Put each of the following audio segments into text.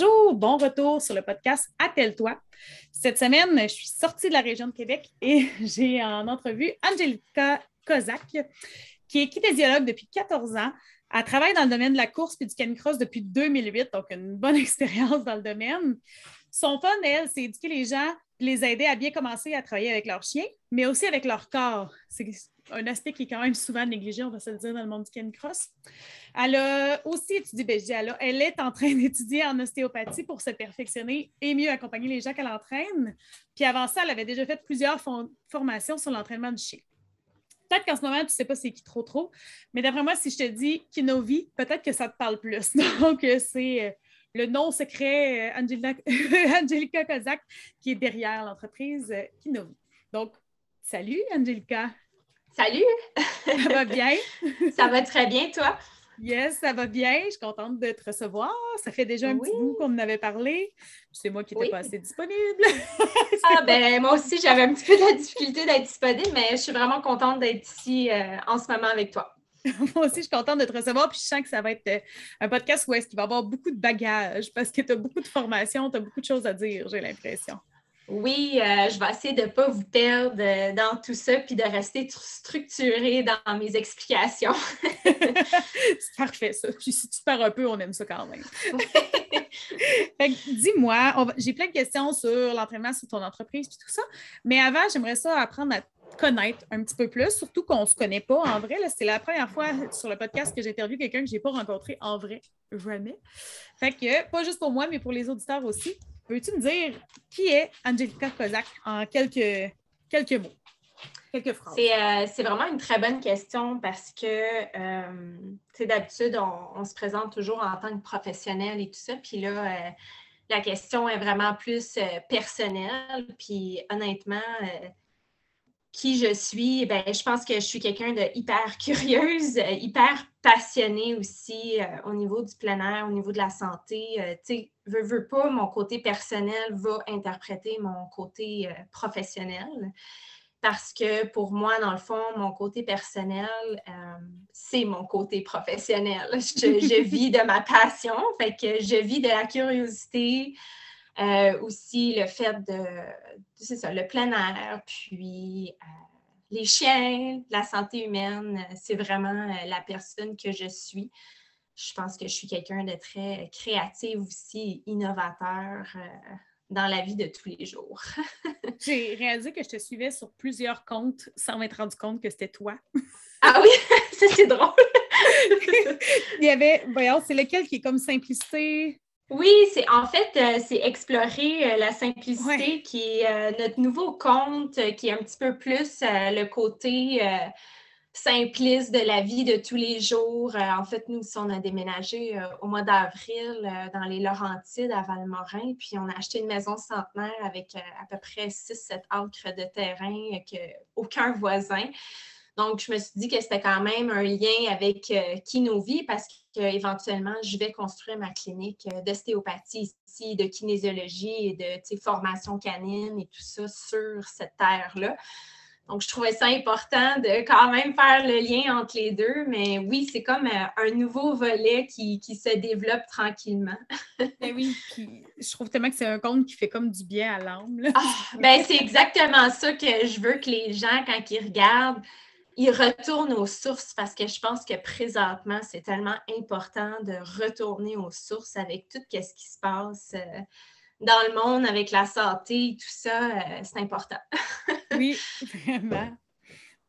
Bonjour, bon retour sur le podcast Attelle-toi. Cette semaine, je suis sortie de la région de Québec et j'ai en entrevue Angelica Kozak, qui est kinésiologue depuis 14 ans. Elle travaille dans le domaine de la course et du canicross depuis 2008, donc une bonne expérience dans le domaine. Son fun, elle, c'est éduquer les gens, les aider à bien commencer à travailler avec leur chien, mais aussi avec leur corps. C'est un aspect qui est quand même souvent négligé, on va se le dire, dans le monde du canicross. Elle a aussi étudié, ben, elle, est en train d'étudier en ostéopathie pour se perfectionner et mieux accompagner les gens qu'elle entraîne. Puis avant ça, elle avait déjà fait plusieurs formations sur l'entraînement du chien. Peut-être qu'en ce moment, tu ne sais pas c'est qui trop trop, mais d'après moi, si je te dis Kinovi, peut-être que ça te parle plus. Donc, c'est euh, le nom secret euh, Angelica Kozak qui est derrière l'entreprise euh, Kinovi. Donc, salut Angelica. Salut! Ça va bien? ça va très bien, toi? Yes, ça va bien. Je suis contente de te recevoir. Ça fait déjà un petit bout qu'on en avait parlé. C'est moi qui n'étais pas assez disponible. ah, ben moi aussi, j'avais un petit peu de la difficulté d'être disponible, mais je suis vraiment contente d'être ici euh, en ce moment avec toi. moi aussi, je suis contente de te recevoir. Puis je sens que ça va être euh, un podcast où est-ce qu'il va y avoir beaucoup de bagages parce que tu as beaucoup de formation, tu as beaucoup de choses à dire, j'ai l'impression. Oui, euh, je vais essayer de ne pas vous perdre euh, dans tout ça puis de rester structurée dans mes explications. c'est parfait, ça. Puis si tu pars un peu, on aime ça quand même. Dis-moi, j'ai plein de questions sur l'entraînement sur ton entreprise et tout ça, mais avant, j'aimerais ça apprendre à connaître un petit peu plus, surtout qu'on ne se connaît pas en vrai. C'est la première fois sur le podcast que j'interviewe quelqu'un que je n'ai pas rencontré en vrai, jamais. Fait que, pas juste pour moi, mais pour les auditeurs aussi. Peux-tu me dire qui est Angelica Kozak en quelques, quelques mots, quelques phrases? Euh, c'est, vraiment une très bonne question parce que, euh, d'habitude, on, se présente toujours en tant que professionnel et tout ça. Puis là, euh, la question est vraiment plus personnelle. Puis honnêtement, qui je suis, ben, je pense que je suis quelqu'un de hyper curieuse, hyper passionnée aussi euh, au niveau du plein air, au niveau de la santé. Euh, tu sais, veux, veux pas, mon côté personnel va interpréter mon côté euh, professionnel. Parce que pour moi, dans le fond, mon côté personnel, c'est mon côté professionnel. Je, je, vis de ma passion, fait que je vis de la curiosité, euh, aussi le fait de, c'est ça, le plein air, puis euh, les chiens, la santé humaine, c'est vraiment euh, la personne que je suis. Je pense que je suis quelqu'un de très créatif aussi, innovateur dans la vie de tous les jours. J'ai réalisé que je te suivais sur plusieurs comptes sans m'être rendu compte que c'était toi. ah oui, ça c'est drôle. Il y avait, voyons, c'est lequel qui est comme simplicité, oui, c'est en fait, euh, c'est explorer euh, la simplicité qui est euh, notre nouveau compte, qui est un petit peu plus le côté simpliste de la vie de tous les jours. en fait, nous, on a déménagé au mois d'avril dans les Laurentides à Valmorin, puis on a acheté une maison centenaire avec à peu près 6-7 acres de terrain que aucun voisin. Donc, je me suis dit que c'était quand même un lien avec euh, parce qu'éventuellement, je vais construire ma clinique euh, d'ostéopathie ici, de kinésiologie et de formation canine et tout ça sur cette terre-là. Donc, je trouvais ça important de quand même faire le lien entre les deux, mais oui, c'est comme euh, un nouveau volet qui, se développe tranquillement. ben oui, puis je trouve tellement que c'est un compte qui fait comme du bien à l'âme. Ah, ben c'est exactement ça que je veux que les gens, quand ils regardent, il retourne aux sources parce que je pense que présentement, c'est tellement important de retourner aux sources avec tout ce qui se passe euh, dans le monde, avec la santé, tout ça, euh, c'est important. oui, vraiment.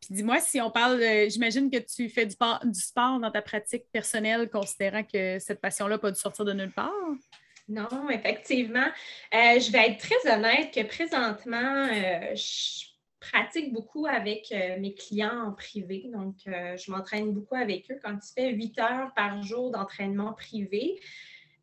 Puis dis-moi, si on parle, j'imagine que tu fais du, du, sport dans ta pratique personnelle, considérant que cette passion-là n'a pas dû sortir de nulle part? Non, effectivement. Euh, je vais être très honnête que présentement, je pratique beaucoup avec euh, mes clients en privé. Donc, euh, je m'entraîne beaucoup avec eux. Quand tu fais 8 heures par jour d'entraînement privé,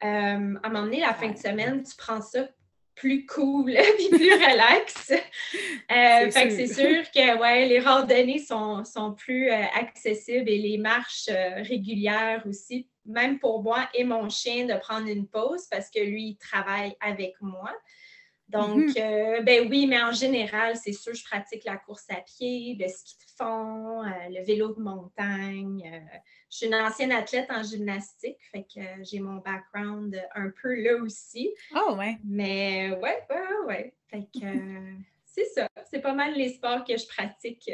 euh, à un moment donné, la fin de semaine, tu prends ça plus cool et plus relax. fait que c'est sûr que ouais, les randonnées sont, sont plus accessibles et les marches régulières aussi, même pour moi et mon chien, de prendre une pause parce que lui, il travaille avec moi. Donc, mhm. euh, ben oui, mais en général, c'est sûr, je pratique la course à pied, le ski de fond, euh, le vélo de montagne. Euh, je suis une ancienne athlète en gymnastique, fait que j'ai mon background un peu là aussi. Oh, ouais. Mais ouais, ouais, ouais. Fait que c'est ça. C'est pas mal les sports que je pratique.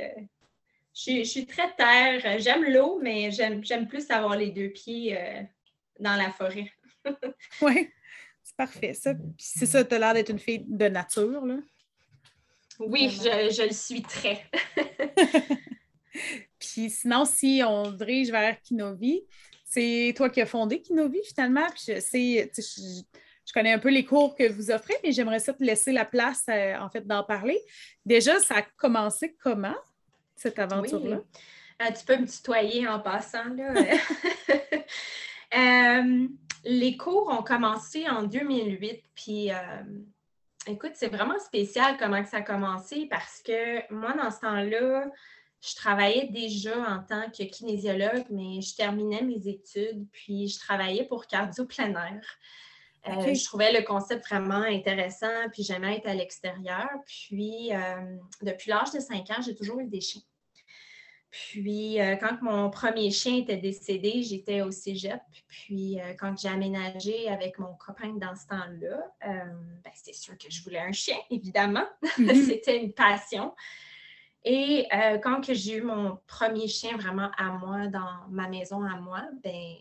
Je, suis très terre. J'aime l'eau, mais j'aime plus avoir les deux pieds dans la forêt. oui. C'est parfait, ça. C'est ça, tu as l'air d'être une fille de nature, là. Oui, je, le suis très. Puis sinon, si on dirige vers Kinovi, c'est toi qui as fondé Kinovi, finalement. Puis je sais, je, connais un peu les cours que vous offrez, mais j'aimerais ça te laisser la place, euh, en fait, d'en parler. Déjà, ça a commencé comment, cette aventure-là? Euh, tu peux me tutoyer en passant, là. Euh, les cours ont commencé en 2008, puis euh, écoute, c'est vraiment spécial comment ça a commencé parce que moi, dans ce temps-là, je travaillais déjà en tant que kinésiologue, mais je terminais mes études, puis je travaillais pour cardio plein air. Euh, je trouvais le concept vraiment intéressant, puis j'aimais être à l'extérieur. Puis, depuis l'âge de 5 ans, j'ai toujours eu des chiens. Puis, euh, quand mon premier chien était décédé, j'étais au cégep. Puis, euh, quand j'ai aménagé avec mon copain dans ce temps-là, euh, ben, c'est sûr que je voulais un chien, évidemment. Mhm. C'était une passion. Et quand j'ai eu mon premier chien vraiment à moi, dans ma maison à moi, ben,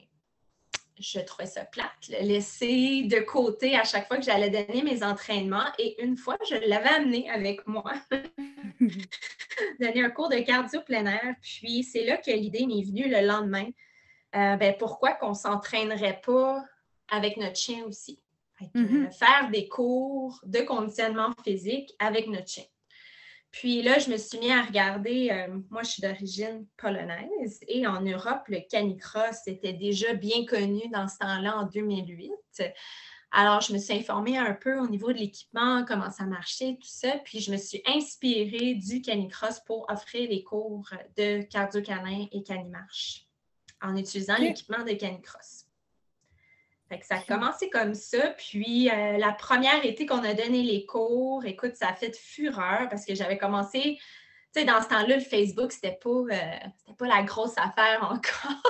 je trouvais ça plate, le laisser de côté à chaque fois que j'allais donner mes entraînements. Et une fois, je l'avais amené avec moi, donner un cours de cardio plein air. Puis c'est là que l'idée m'est venue le lendemain. Euh, ben, pourquoi qu'on ne s'entraînerait pas avec notre chien aussi? Mm-hmm. faire des cours de conditionnement physique avec notre chien. Puis là, je me suis mis à regarder, euh, moi je suis d'origine polonaise et en Europe, le canicross était déjà bien connu dans ce temps-là en 2008. Alors, je me suis informée un peu au niveau de l'équipement, comment ça marchait, tout ça. Puis, je me suis inspirée du canicross pour offrir les cours de cardio-canin et canimarche en utilisant l'équipement de canicross ça a commencé comme ça. Puis euh, la première été qu'on a donné les cours, écoute, ça a fait fureur parce que j'avais commencé, tu sais, dans ce temps-là, le Facebook, c'était pas, euh, pas la grosse affaire encore.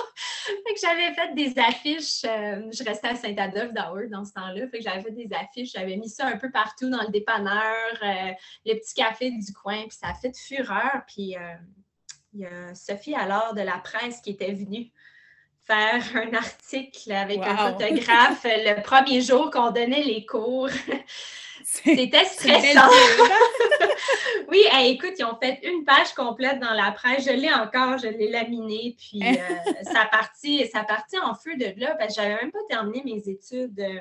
fait que j'avais fait des affiches. Euh, je restais à Saint-Adolphe d'Howard dans ce temps-là. Fait que j'avais fait des affiches. J'avais mis ça un peu partout dans le dépanneur, le petit café du coin. Puis ça a fait fureur. Puis il y a Sophie alors de la presse qui était venue faire un article avec un photographe le premier jour qu'on donnait les cours. C'était stressant. oui, écoute, ils ont fait une page complète dans la presse. Je l'ai encore, je l'ai laminé, puis euh, ça, partit, ça partit en feu de là, parce que je n'avais même pas terminé mes études euh,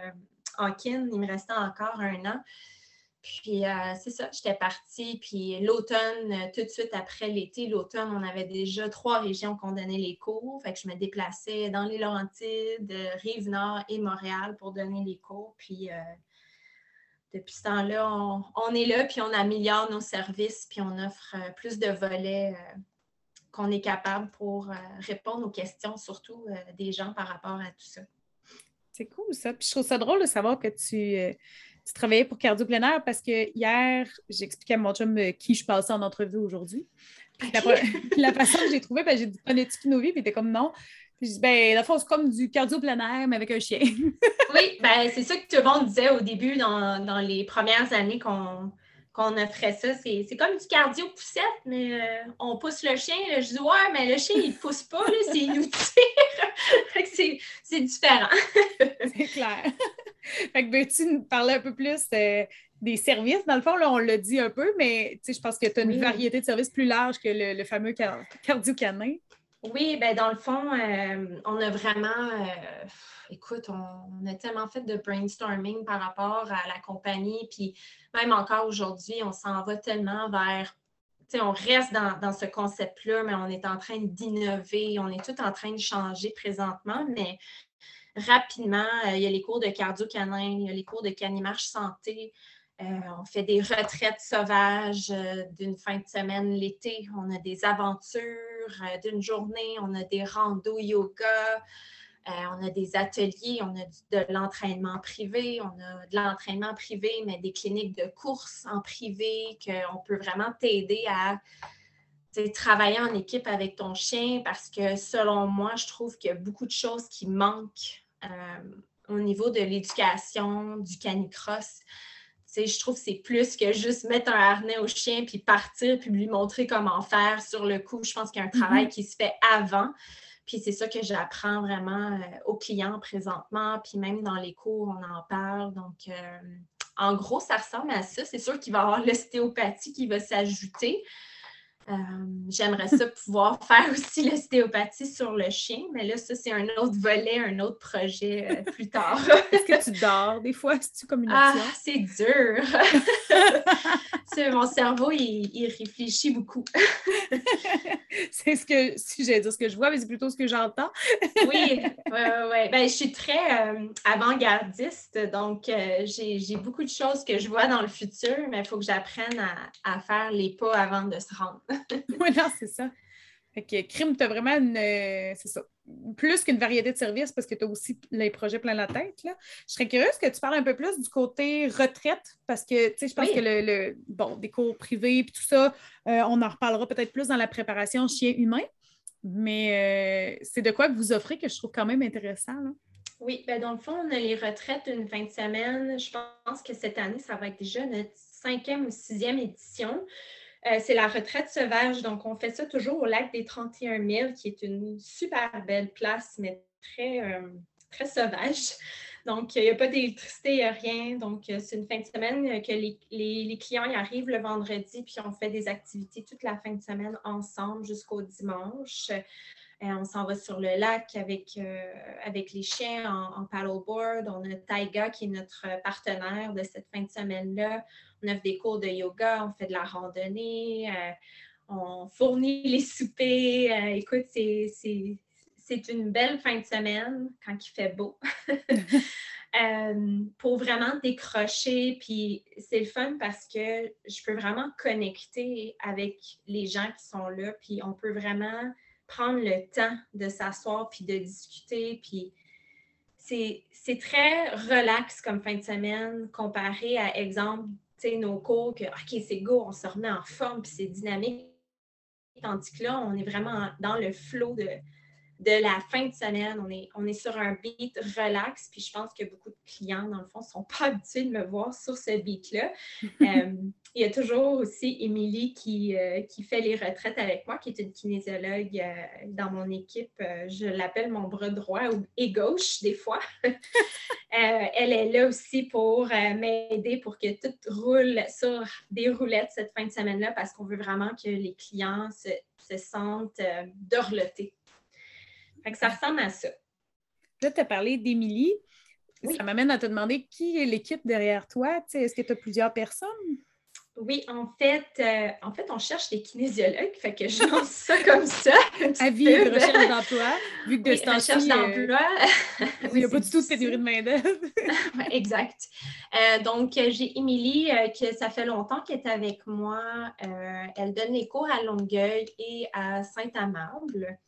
en kin. Il me restait encore un an. Puis euh, c'est ça, j'étais partie. Puis l'automne, euh, tout de suite après l'été, l'automne, on avait déjà trois régions qu'on donnait les cours. Fait que je me déplaçais dans les Laurentides, Rive-Nord et Montréal pour donner les cours. Puis euh, depuis ce temps-là, on, est là, puis on améliore nos services, puis on offre plus de volets qu'on est capable pour répondre aux questions, surtout des gens par rapport à tout ça. C'est cool ça. Puis je trouve ça drôle de savoir que tu tu travaillais pour Cardio Plein Air parce que hier, j'expliquais à mon chum euh, qui je passais en entrevue aujourd'hui. La, façon que j'ai trouvé, ben, j'ai dit Connais-tu Kinovi? Puis il était comme non. Puis je dis ben, la fois, c'est comme du cardio plein air, mais avec un chien. oui, ben, c'est ça que tout le monde disait au début, dans, dans les premières années qu'on qu'on offrait ça. C'est comme du cardio poussette, mais euh, on pousse le chien. je dis Ouais, mais le chien, il ne pousse pas, c'est il nous tire. c'est différent. c'est clair. fait que veux-tu nous parler un peu plus euh, des services? Dans le fond, là, on l'a dit un peu, mais je pense que tu as une variété de services plus large que le, fameux cardio canin. Oui, ben dans le fond, euh, on a vraiment, écoute, on, a tellement fait de brainstorming par rapport à la compagnie, puis même encore aujourd'hui, on s'en va tellement vers, tu sais, on reste dans, ce concept-là, mais on est en train d'innover, on est tout en train de changer présentement, mais rapidement, euh, il y a les cours de cardio-canin, il y a les cours de canimarche santé, euh, on fait des retraites sauvages euh, d'une fin de semaine l'été. On a des aventures d'une journée. On a des randos yoga. on a des ateliers, on a de l'entraînement privé, on a de l'entraînement privé, mais des cliniques de course en privé, qu'on peut vraiment t'aider à travailler en équipe avec ton chien parce que selon moi, je trouve qu'il y a beaucoup de choses qui manquent au niveau de l'éducation, du canicross je trouve que c'est plus que juste mettre un harnais au chien puis partir puis lui montrer comment faire sur le coup. Je pense qu'il y a un travail mm-hmm. qui se fait avant. Puis c'est ça que j'apprends vraiment euh, aux clients présentement. Puis même dans les cours, on en parle. Donc, euh, en gros, ça ressemble à ça. C'est sûr qu'il va y avoir l'ostéopathie qui va s'ajouter. Euh, j'aimerais ça pouvoir faire aussi l'ostéopathie sur le chien, mais là, ça, c'est un autre volet, un autre projet euh, plus tard. Est-ce que tu dors des fois? C'est-tu comme une Ah, c'est dur! mon cerveau, il, réfléchit beaucoup. c'est ce que, si j'allais dire ce que je vois, mais c'est plutôt ce que j'entends. oui, oui, oui. Ben, je suis très euh, avant-gardiste, donc j'ai beaucoup de choses que je vois dans le futur, mais il faut que j'apprenne à faire les pas avant de se rendre. oui, non, c'est ça. Fait que Crime, tu as vraiment une. Euh, c'est ça. Plus qu'une variété de services parce que tu as aussi les projets plein la tête. Là. Je serais curieuse que tu parles un peu plus du côté retraite parce que, tu sais, je pense que le, Bon, des cours privés et tout ça, euh, on en reparlera peut-être plus dans la préparation chien-humain. Mais euh, c'est de quoi que vous offrez que je trouve quand même intéressant. Là? Oui, ben dans le fond, on a les retraites une fin de semaine. Je pense que cette année, ça va être déjà notre cinquième ou sixième édition. Euh, c'est la retraite sauvage. Donc, on fait ça toujours au lac des 31 000, qui est une super belle place, mais très, euh, sauvage. Donc, il n'y a pas d'électricité, il n'y a rien. Donc, euh, c'est une fin de semaine que les, clients y arrivent le vendredi, puis on fait des activités toute la fin de semaine ensemble jusqu'au dimanche. on s'en va sur le lac avec, avec les chiens en, en paddleboard. On a Taiga qui est notre partenaire de cette fin de semaine-là on offre des cours de yoga, on fait de la randonnée, euh, on fournit les soupers. Euh, écoute, c'est une belle fin de semaine quand il fait beau. Euh, pour vraiment décrocher. Puis c'est le fun parce que je peux vraiment connecter avec les gens qui sont là. Puis on peut vraiment prendre le temps de s'asseoir puis de discuter. Puis c'est très relax comme fin de semaine comparé à, exemple, nos cours, que OK, c'est go, on se remet en forme, puis c'est dynamique. Tandis que là, on est vraiment dans le flot de, de la fin de semaine. On est, on est sur un beat relax, puis je pense que beaucoup de clients, dans le fond, ne sont pas habitués de me voir sur ce beat-là. Euh, il y a toujours aussi Émilie qui, euh, qui fait les retraites avec moi, qui est une kinésiologue euh, dans mon équipe. je l'appelle mon bras droit et gauche des fois. elle est là aussi pour m'aider pour que tout roule sur des roulettes cette fin de semaine-là parce qu'on veut vraiment que les clients se, se sentent dorlotés fait que ça ressemble à ça. Là, tu as parlé d'Émilie. Ça m'amène à te demander qui est l'équipe derrière toi? Est-ce que tu as plusieurs personnes? Oui, en fait, euh, en fait, on cherche des kinésiologues, fait que je lance ça comme ça. Avis de recherche d'emploi, vu que de oui, recherche d'emploi. Euh, il n'y a pas du tout de pénurie de main-d'œuvre. exact. Euh, donc, j'ai Émilie, que ça fait longtemps qu'elle est avec moi. elle donne les cours à Longueuil et à Saint-Amable.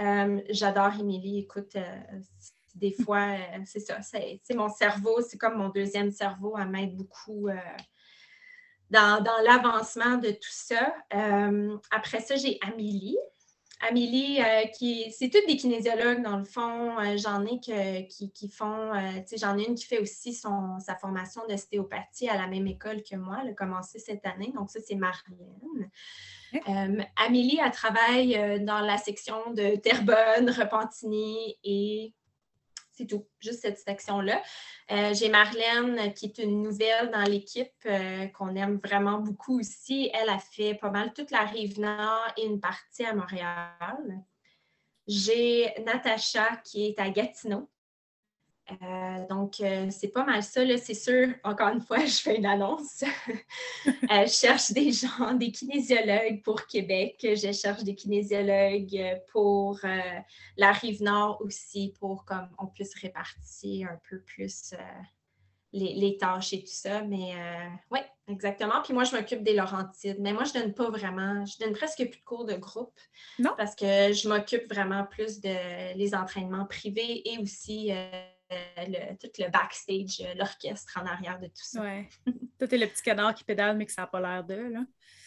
Euh, j'adore Émilie. Écoute, euh, des fois, euh, c'est ça. C'est mon cerveau, c'est comme mon deuxième cerveau. Elle m'aide beaucoup dans, l'avancement de tout ça. après ça, j'ai Amélie. Amélie, qui c'est toutes des kinésiologues dans le fond. j'en ai qui, qui, font, j'en ai une qui fait aussi son, sa formation d'ostéopathie à la même école que moi. Elle a commencé cette année. Donc, ça, c'est Marlène. Euh, Amélie, elle travaille euh, dans la section de Terrebonne, Repentigny et c'est tout, juste cette section-là. Euh, j'ai Marlène qui est une nouvelle dans l'équipe qu'on aime vraiment beaucoup aussi. Elle a fait pas mal toute la rive nord et une partie à Montréal. J'ai Natacha qui est à Gatineau. Euh, donc, euh, c'est pas mal ça. C'est sûr, encore une fois, je fais une annonce. Euh, je cherche des gens, des kinésiologues pour Québec. Je cherche des kinésiologues pour la rive nord aussi, pour qu'on puisse répartir un peu plus les, tâches et tout ça. Mais oui, exactement. Puis moi, je m'occupe des Laurentides. Mais moi, je ne donne pas vraiment, je donne presque plus de cours de groupe. Non. Parce que je m'occupe vraiment plus de les entraînements privés et aussi le, tout le backstage, euh, l'orchestre en arrière de tout ça. Oui. Toi, t'es le petit canard qui pédale, mais que ça n'a pas l'air de, là.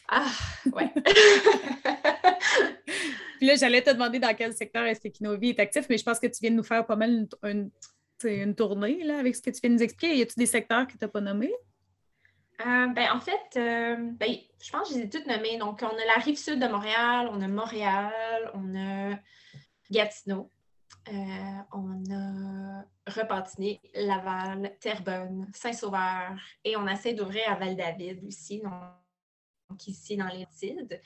Ah, ouais. Puis là, j'allais te demander dans quel secteur est-ce qu'Equinovi est actif, mais je pense que tu viens de nous faire pas mal une, une, tournée là, avec ce que tu viens de nous expliquer. Y a-t-il des secteurs que tu n'as pas nommés? Euh, ben, en fait, euh, ben, je pense que je les ai toutes nommées. Donc, on a la rive sud de Montréal, on a Montréal, on a Gatineau, euh, on a Repentigny, Laval, Terrebonne, Saint-Sauveur et on essaie d'ouvrir à Val-David aussi, donc ici dans les Tides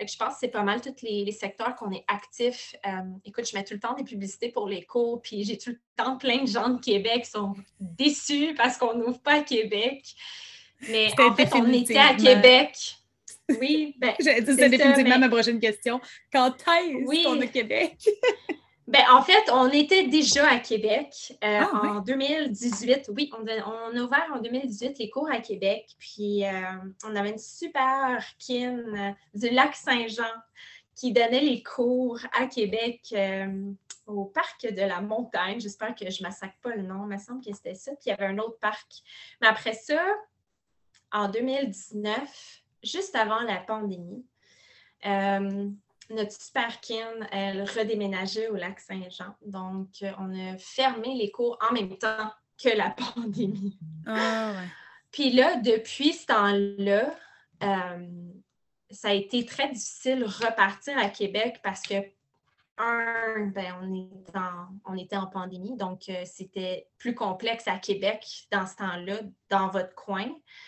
je pense que c'est pas mal tous les, secteurs qu'on est actifs. Euh, écoute, je mets tout le temps des publicités pour les cours, puis j'ai tout le temps plein de gens de Québec qui sont déçus parce qu'on n'ouvre pas à Québec. Mais en fait, on était à Québec. Oui, ben, c'est définitivement ma prochaine question. Quand est-ce qu'on est Québec? Ben, en fait, on était déjà à Québec euh, ah, en 2018. Oui, on, a ouvert en 2018 les cours à Québec. Puis, euh, on avait une super kin euh, du lac Saint-Jean qui donnait les cours à Québec au parc de la montagne. J'espère que je ne massacre pas le nom. Il me semble que c'était ça. Puis, il y avait un autre parc. Mais après ça, en 2019, juste avant la pandémie, notre super kin, elle redéménageait au lac Saint-Jean. Donc, euh, on a fermé les cours en même temps que la pandémie. Ah, Puis là, depuis ce temps-là, euh, ça a été très difficile repartir à Québec parce que, un, ben, on, était en pandémie, donc euh, c'était plus complexe à Québec dans ce temps-là, dans votre coin.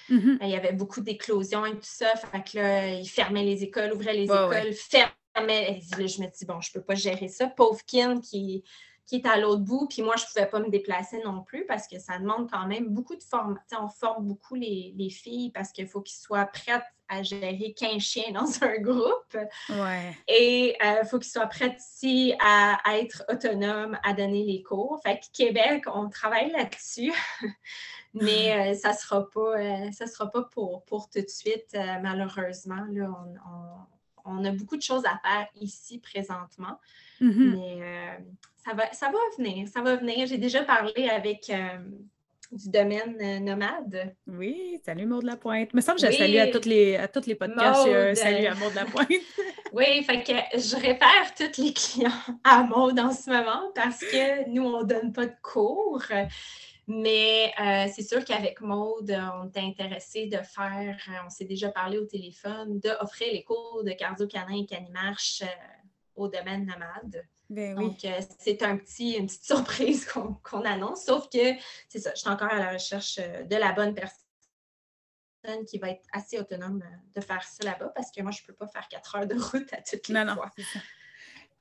Mm-hmm. Il y avait beaucoup d'éclosions et tout ça. Fait que là, ils fermaient les écoles, ouvraient les écoles, fermaient mais je me dis, bon, je ne peux pas gérer ça. Pauvre qui, qui est à l'autre bout, puis moi, je ne pouvais pas me déplacer non plus parce que ça demande quand même beaucoup de formation. On forme beaucoup les, filles parce qu'il faut qu'ils soient prêtes à gérer 15 chiens dans un groupe. Ouais. Et il euh, faut qu'ils soient prêtes aussi à, être autonomes, à donner les cours. Fait que Québec, on travaille là-dessus. Mais euh, ça ne sera pas, euh, sera pas pour, pour tout de suite, malheureusement. Là, on on a beaucoup de choses à faire ici présentement. Mm-hmm. Mais euh, ça, va, ça va venir, ça va venir. J'ai déjà parlé avec euh, du domaine euh, nomade. Oui, salut Maud de la Pointe. me semble que je salue à toutes les, à toutes les podcasts. salut à Maud de la Pointe. oui, fait que je réfère tous les clients à Maud en ce moment parce que nous, on ne donne pas de cours. Mais euh, c'est sûr qu'avec Maude, on était intéressé de faire, euh, on s'est déjà parlé au téléphone, d'offrir les cours de cardio canin et canimarche euh, au domaine nomade. Ben Donc, c'est un petit, une petite surprise qu'on annonce, sauf que c'est ça, je suis encore à la recherche de la bonne personne qui va être assez autonome de faire ça là-bas parce que moi, je ne peux pas faire quatre heures de route à toutes les non, fois.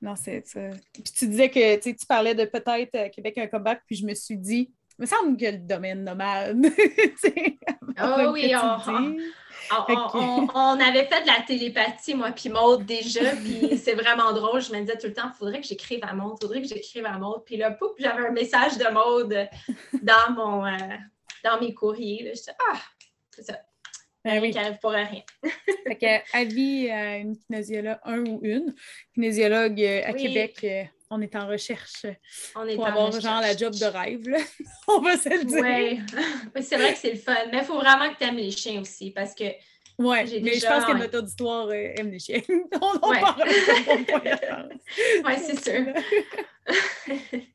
Non, c'est ça. Puis tu disais que tu parlais de peut-être Québec un comeback, puis je me suis dit, me semble que le domaine nomade. oh oui, on, on, avait fait de la télépathie, moi, puis Maude déjà, puis c'est vraiment drôle. Je me disais tout le temps, il faudrait que j'écrive à Maude, il faudrait que j'écrive à Maude. Puis là, pouf, j'avais un message de Maude dans, mon, euh, dans mes courriers. Là. Je disais, ah, c'est ça. Ben oui. pour rien. fait que, avis à une kinésiologue, un ou une kinésiologue euh, à Québec, euh, on est en recherche on est pour avoir genre la job de rêve. Là. on va se le dire. Oui, c'est vrai que c'est le fun. Mais il faut vraiment que tu aimes les chiens aussi parce que. Oui, mais je pense que notre auditoire euh, aime les chiens. on en ouais. parle Oui, c'est sûr.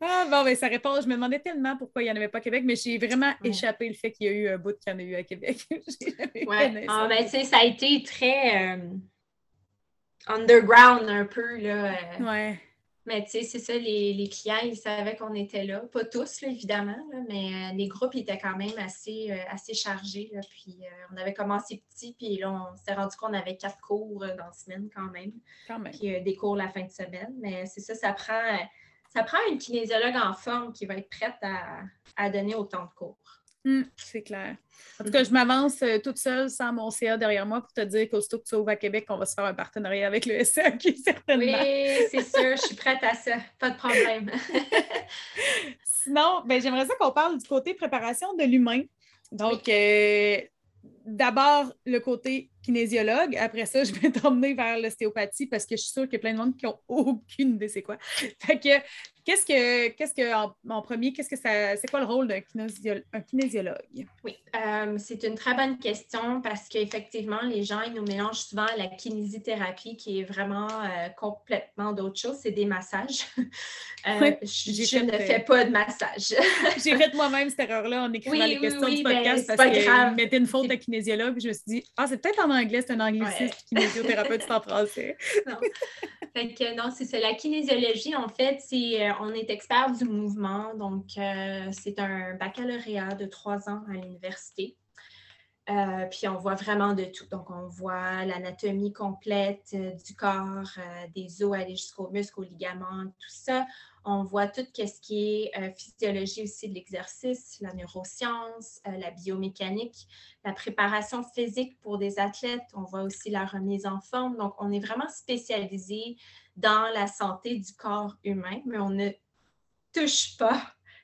ah, bon, ben, ça répond. Je me demandais tellement pourquoi il n'y en avait pas à Québec, mais j'ai vraiment échappé le fait qu'il y a eu un bout qu'il y en a eu à Québec. oui, ah, ben, ça a été très euh, underground un peu. Là. Euh. Ouais. Mais tu sais, c'est ça, les, clients, ils savaient qu'on était là. Pas tous, évidemment, mais euh, les groupes étaient quand même assez, euh, assez chargés. Puis euh, on avait commencé petit, puis là, on s'est rendu qu'on avait quatre cours dans la semaine quand même. Quand même. Puis des cours la fin de semaine. Mais c'est ça, ça prend, ça prend une kinésiologue en forme qui va être prête à, à donner autant de cours. Hum, c'est clair. En tout cas, je m'avance euh, toute seule sans mon CA derrière moi pour te dire qu'aussitôt que tu ouvres à Québec, on va se faire un partenariat avec le SAQ, certainement. Oui, c'est sûr, je suis prête à ça. Pas de problème. Sinon, ben, j'aimerais ça qu'on parle du côté préparation de l'humain. Donc, euh, d'abord, le côté kinésiologue. Après ça, je vais t'emmener vers l'ostéopathie parce que je suis sûre qu'il y a plein de monde qui n'ont aucune idée c'est quoi. Fait que, qu'est-ce que, qu'est-ce que en, premier, qu'est-ce que ça, c'est quoi le rôle d'un kinésiologue? Oui, euh, c'est une très bonne question parce qu'effectivement, les gens, ils nous mélangent souvent la kinésithérapie qui est vraiment euh, complètement d'autre chose. C'est des massages. Euh, je, ne fais pas de massage. j'ai fait moi-même cette erreur-là en écrivant les questions du ben, podcast parce que je mettais une faute de kinésiologue. Je me suis dit, ah, c'est peut-être en anglais, c'est un anglicisme, ouais. kinésithérapeute, c'est en français. non. Fait que, non, c'est ça. La kinésiologie, en fait, c'est, euh, on est expert du mouvement. Donc, euh, c'est un baccalauréat de trois ans à l'université. Euh, puis on voit vraiment de tout. Donc, on voit l'anatomie complète du corps, des os aller jusqu'aux muscles, aux ligaments, tout ça. On voit tout ce qui est euh, physiologie aussi de l'exercice, la neuroscience, euh, la biomécanique, la préparation physique pour des athlètes. On voit aussi la remise en forme. Donc, on est vraiment spécialisé dans la santé du corps humain, mais on ne touche pas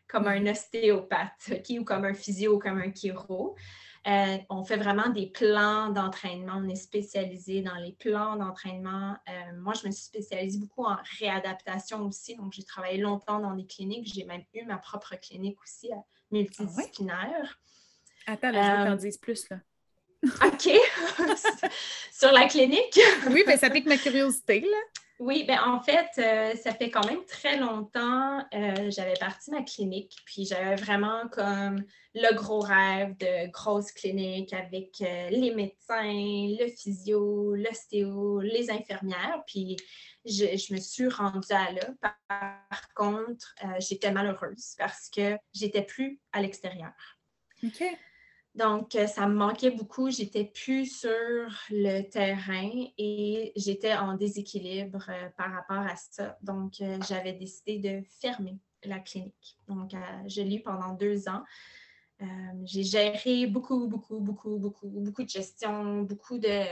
comme un ostéopathe ou comme un physio ou comme un chiro. Euh, on fait vraiment des plans d'entraînement. On est spécialisé dans les plans d'entraînement. Euh, moi, je me suis spécialisée beaucoup en réadaptation aussi. Donc, j'ai travaillé longtemps dans des cliniques. J'ai même eu ma propre clinique aussi euh, multidisciplinaire. Ah Attends, là, je vais t'en plus. Là. OK. Sur la clinique? oui, mais ben, ça pique ma curiosité. Là. Oui, ben en fait, euh, ça fait quand même très longtemps. Euh, j'avais parti ma clinique, puis j'avais vraiment comme le gros rêve de grosse clinique avec euh, les médecins, le physio, l'ostéo, les infirmières. Puis je, me suis rendue à là. Par, contre, j'étais malheureuse parce que j'étais plus à l'extérieur. Donc, euh, ça me manquait beaucoup. J'étais plus sur le terrain et j'étais en déséquilibre euh, par rapport à ça. Donc, euh, j'avais décidé de fermer la clinique. Donc, je l'ai eu pendant deux ans. j'ai géré beaucoup, beaucoup, beaucoup, beaucoup, beaucoup de gestion, beaucoup de,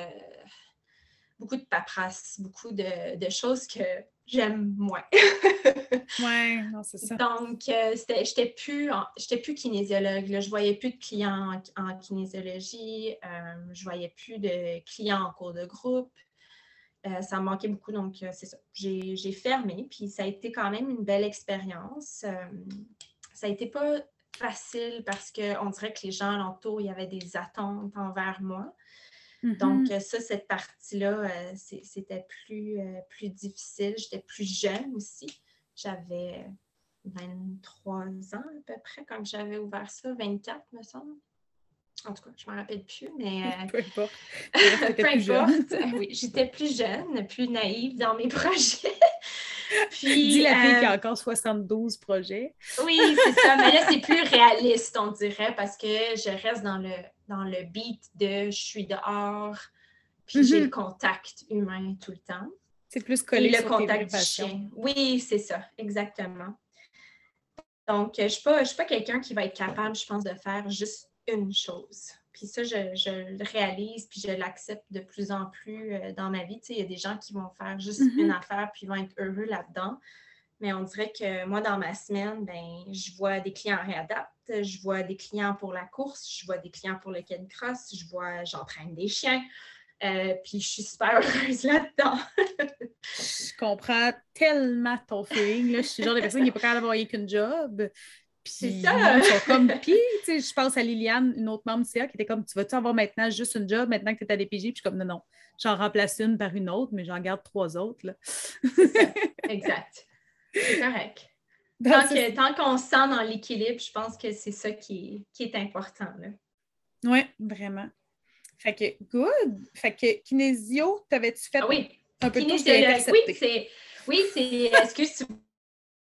beaucoup de paperasse, beaucoup de choses que j'aime moins. non, c'est ça. Donc, euh, je n'étais plus, plus kinésiologue. Je ne voyais plus de clients en, kinésiologie. Euh, je ne voyais plus de clients en cours de groupe. Euh, ça me manquait beaucoup. Donc, c'est ça. J'ai fermé. Puis, ça a été quand même une belle expérience. ça n'a été pas facile parce qu'on dirait que les gens alentour, il y avait des attentes envers moi. Donc, mm-hmm. ça, cette partie-là, euh, c'était plus, euh, plus difficile. J'étais plus jeune aussi. J'avais 23 ans à peu près quand j'avais ouvert ça, 24, me semble. En tout cas, je ne me rappelle plus, mais. Euh, peu importe. peu importe. oui, j'étais plus jeune, plus naïve dans mes projets. Puis, Dis la fille qui a encore 72 projets. oui, c'est ça. Mais là, c'est plus réaliste, on dirait, parce que je reste dans le dans le beat de je suis dehors, puis j'ai le mhm. contact humain tout le temps. C'est plus collé le contact du chien. Oui, c'est ça, exactement. Donc, je ne suis pas, pas quelqu'un qui va être capable, je pense, de faire juste une chose. Puis ça, je, le réalise, puis je l'accepte de plus en plus euh, dans ma vie. Tu sais, il y a des gens qui vont faire juste mhm. une affaire, puis vont être heureux là-dedans. Mais on dirait que moi, dans ma semaine, ben, je vois des clients réadaptent, je vois des clients pour la course, je vois des clients pour le cross, je vois, j'entraîne des chiens. Euh, puis je suis super heureuse là-dedans. je comprends tellement ton feeling. Là. Je suis le genre de personne qui n'est pas capable d'avoir qu'une job. Puis ça. comme. Puis, tu sais, je pense à Liliane, une autre membre de CA, qui était comme Tu vas-tu avoir maintenant juste une job maintenant que tu es à DPJ? Puis je suis comme Non, non. J'en remplace une par une autre, mais j'en garde trois autres. Là. exact. C'est correct. Tant, qu'on se sent dans l'équilibre, je pense que c'est ça qui est, important. Oui, vraiment. Fait que, good. Fait que, kinésio, t'avais-tu fait ah oui. un peu de Oui, c'est. Oui, c'est. Excuse, tu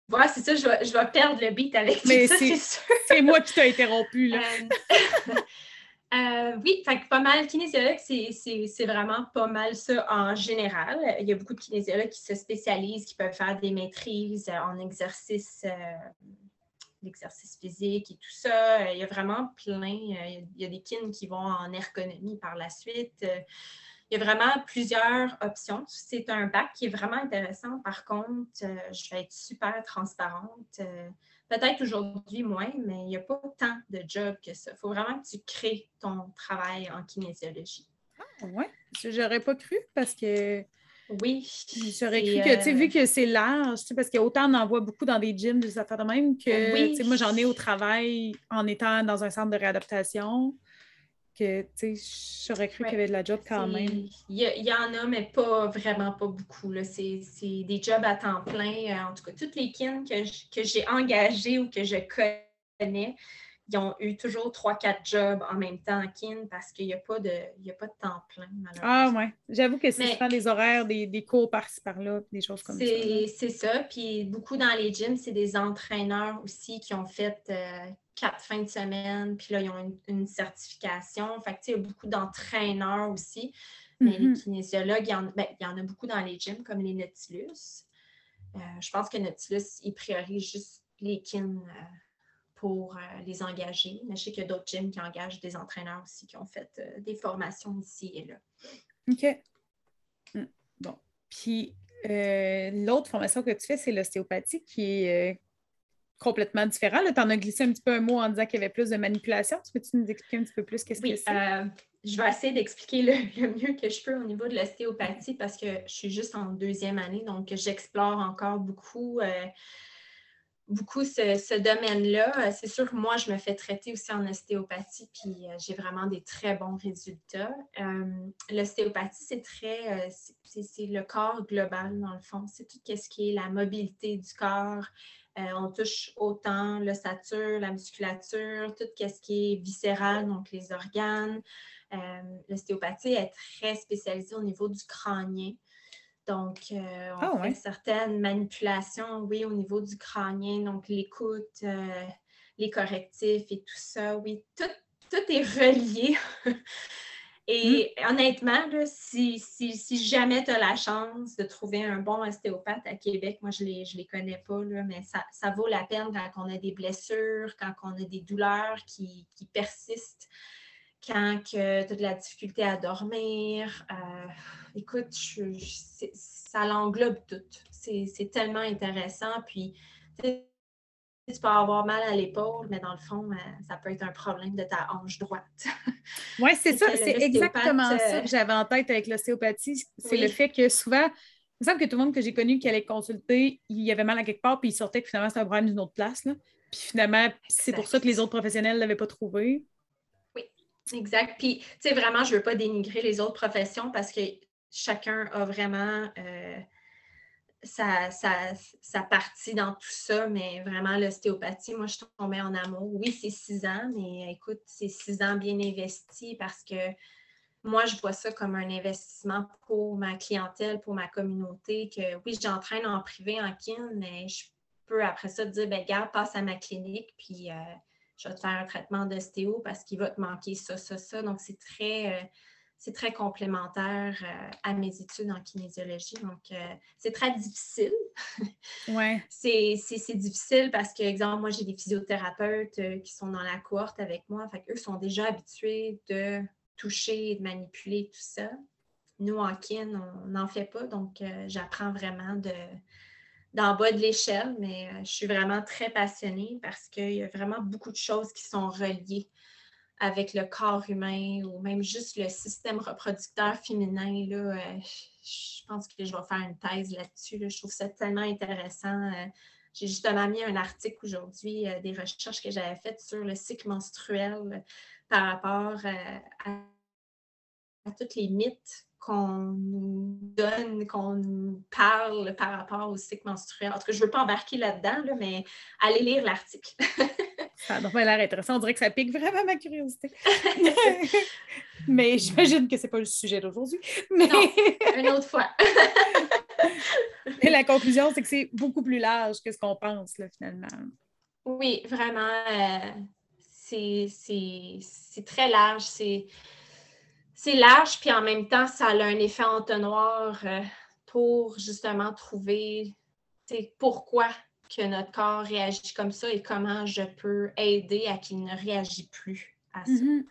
vois, c'est ça, je vais, je vais, perdre le beat avec Mais c'est moi qui t'ai interrompu, là. Euh, Euh, oui, fait pas mal, kinésiologue, c'est vraiment pas mal ça en général. Il y a beaucoup de kinésiologues qui se spécialisent, qui peuvent faire des maîtrises en exercice, euh, physique et tout ça. Il y a vraiment plein. Euh, il y a des kines qui vont en ergonomie par la suite. Il y a vraiment plusieurs options. C'est un bac qui est vraiment intéressant. Par contre, je vais être super transparente. Peut-être aujourd'hui moins, mais il n'y a pas tant de jobs que ça. Il faut vraiment que tu crées ton travail en kinésiologie. Ah, oui, j'aurais pas cru parce que. Oui. J'aurais cru que, tu sais, vu que c'est large, parce qu'autant on en voit beaucoup dans des gyms, des affaires de même, que, oui. moi, j'en ai au travail en étant dans un centre de réadaptation que tu sais, j'aurais cru qu'il y avait de la job quand même. Il y, en a, mais pas vraiment pas beaucoup. C'est des jobs à temps plein. Euh, en tout cas, toutes les kins que j'ai engagées ou que je connais, ils ont eu toujours trois, quatre jobs en même temps en kin parce qu'il n'y a, pas de, a pas de temps plein, Ah ouais. J'avoue que c'est souvent des horaires, des, des cours par-ci par-là, des choses comme ça. C'est ça. Puis beaucoup dans les gyms, c'est des entraîneurs aussi qui ont fait euh, quatre fins de semaine, puis là, ils ont une, certification. Fait que, il y a beaucoup d'entraîneurs aussi. Mais les mm-hmm. kinésiologues, ben, il y, en, a beaucoup dans les gyms, comme les Nautilus. Euh, je pense que Nautilus, ils priorisent juste les kins euh, pour euh, les engager. Mais je sais qu'il y a d'autres gyms qui engagent des entraîneurs aussi qui ont fait des formations ici et là. OK. Mm. Bon. Puis, l'autre formation que tu fais, c'est l'ostéopathie qui est complètement différent. Tu en as glissé un petit peu un mot en disant qu'il y avait plus de manipulation. Tu peux-tu nous expliquer un petit peu plus qu'est-ce que c'est? Euh, je vais essayer d'expliquer le, mieux que je peux au niveau de l'ostéopathie parce que je suis juste en deuxième année, donc j'explore encore beaucoup, euh, beaucoup ce, domaine-là. C'est sûr que moi, je me fais traiter aussi en ostéopathie, puis euh, j'ai vraiment des très bons résultats. l'ostéopathie, c'est très, c'est le corps global dans le fond. C'est tout ce qui est la mobilité du corps, euh, on touche autant l'ossature, la musculature, tout ce qui est viscéral, donc les organes. Euh, l'ostéopathie est très spécialisée au niveau du crânien. Donc, euh, on ah, fait certaines manipulations, oui, au niveau du crânien, donc l'écoute, les correctifs et tout ça, oui, tout, tout est relié. Et hmm. honnêtement, si, jamais tu as la chance de trouver un bon ostéopathe à Québec, moi je ne les, je les connais pas, mais ça, vaut la peine quand on a des blessures, quand on a des douleurs qui, persistent, quand tu as de la difficulté à dormir. Euh, écoute, ça l'englobe tout. C'est tellement intéressant. Puis, tu peux avoir mal à l'épaule, mais dans le fond, euh, ça peut être un problème de ta hanche droite. oui, c'est ça. C'est exactement ça que j'avais en tête avec l'ostéopathie. C'est le fait que souvent, il me semble que tout le monde que j'ai connu qui allait consulter, il y avait mal à quelque part, puis il sortait que finalement, c'était un problème d'une autre place. Puis finalement, c'est pour ça que les autres professionnels ne l'avaient pas trouvé. Oui, exact. Puis, tu sais, vraiment, je ne veux pas dénigrer les autres professions parce que chacun a vraiment. Euh, sa, partie dans tout ça, mais vraiment l'ostéopathie, moi, je tombais en amour. Oui, c'est six ans, mais écoute, c'est six ans bien investis parce que moi, je vois ça comme un investissement pour ma clientèle, pour ma communauté, que oui, j'entraîne en privé, en kin, mais je peux après ça dire, ben garde, passe à ma clinique, puis euh, je vais te faire un traitement d'ostéo parce qu'il va te manquer ça, ça, ça. Donc, c'est très... Euh, c'est très complémentaire euh, à mes études en kinésiologie. Donc, euh, c'est très difficile. Ouais. c'est difficile parce que, exemple, moi, j'ai des physiothérapeutes euh, qui sont dans la cohorte avec moi. Fait eux sont déjà habitués de toucher, de manipuler tout ça. Nous, en kin, on n'en fait pas. Donc, j'apprends vraiment de d'en bas de l'échelle, mais je suis vraiment très passionnée parce qu'il y a vraiment beaucoup de choses qui sont reliées avec le corps humain ou même juste le système reproducteur féminin. Là, euh, je pense que je vais faire une thèse là-dessus. Je trouve ça tellement intéressant. Euh, j'ai justement mis un article aujourd'hui, euh, des recherches que j'avais faites sur le cycle menstruel par rapport à, tous les mythes qu'on nous donne, qu'on nous parle par rapport au cycle menstruel. En tout cas, je ne veux pas embarquer là-dedans, là, mais allez lire l'article. ça pas l'air intéressant. On dirait que ça pique vraiment ma curiosité. mais j'imagine que ce n'est pas le sujet d'aujourd'hui. Mais... Non, une autre fois. Et la conclusion, c'est que c'est beaucoup plus large que ce qu'on pense, là, finalement. Oui, vraiment. Euh, c'est très large. C'est c'est large, puis en même temps, ça a un effet entonnoir euh, pour justement trouver pourquoi que notre corps réagit comme ça et comment je peux aider à qu'il ne réagit plus à ça. Mm-hmm.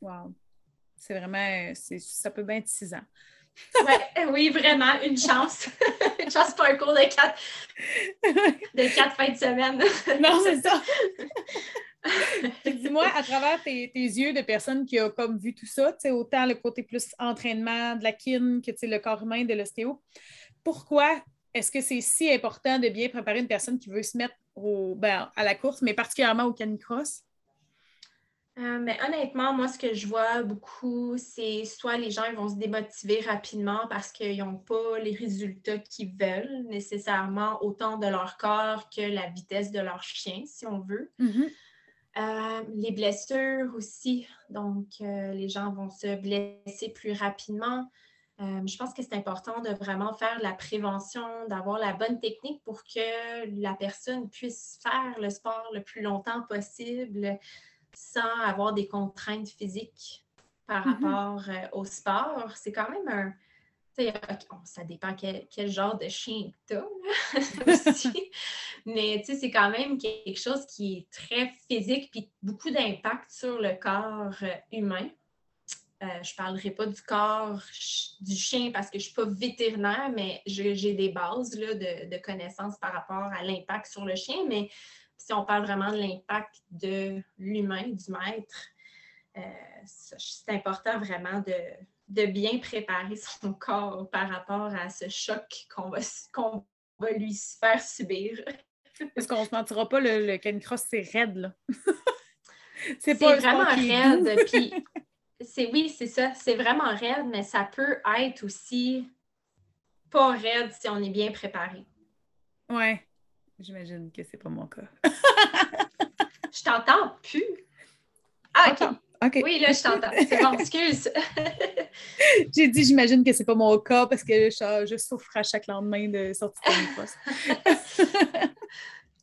Wow. C'est vraiment, ça peut bien être six ans. Ouais, oui, vraiment, une chance. une chance pour un cours de quatre, de quatre fins de semaine. non, c'est ça. Dis-moi, à travers tes, yeux de personnes qui ont comme vu tout ça, autant le côté plus entraînement de la kin que le corps humain de l'ostéo, pourquoi est-ce que c'est si important de bien préparer une personne qui veut se mettre au, ben, à la course, mais particulièrement au canicross? Euh, mais honnêtement, moi, ce que je vois beaucoup, c'est soit les gens vont se démotiver rapidement parce qu'ils n'ont pas les résultats qu'ils veulent nécessairement, autant de leur corps que la vitesse de leur chien, si on veut. Mm-hmm. Euh, les blessures aussi, donc euh, les gens vont se blesser plus rapidement. Je pense que c'est important de vraiment faire la prévention, d'avoir la bonne technique pour que la personne puisse faire le sport le plus longtemps possible sans avoir des contraintes physiques par mm-hmm. rapport euh, au sport. C'est quand même un. ça dépend quel, genre de chien tu as aussi. Mais c'est quand même quelque chose qui est très physique puis beaucoup d'impact sur le corps euh, humain. Euh, je ne parlerai pas du corps du chien parce que je ne suis pas vétérinaire, mais j'ai des bases là, de, de, connaissances par rapport à l'impact sur le chien. Mais si on parle vraiment de l'impact de l'humain, du maître, euh, c'est important vraiment de, bien préparer son corps par rapport à ce choc qu'on va, va lui faire subir. Parce qu'on ne se mentira pas, le, le canicross, c'est raide, là. c'est pas vraiment raide. Puis, c'est, oui, c'est ça. C'est vraiment raide, mais ça peut être aussi pas raide si on est bien préparé. Ouais. J'imagine que c'est pas mon cas. je t'entends plus. Ah, OK. Oui, là, je t'entends. C'est bon, excuse. J'ai dit, j'imagine que c'est pas mon cas parce que je, souffre à chaque lendemain de sortie de poste.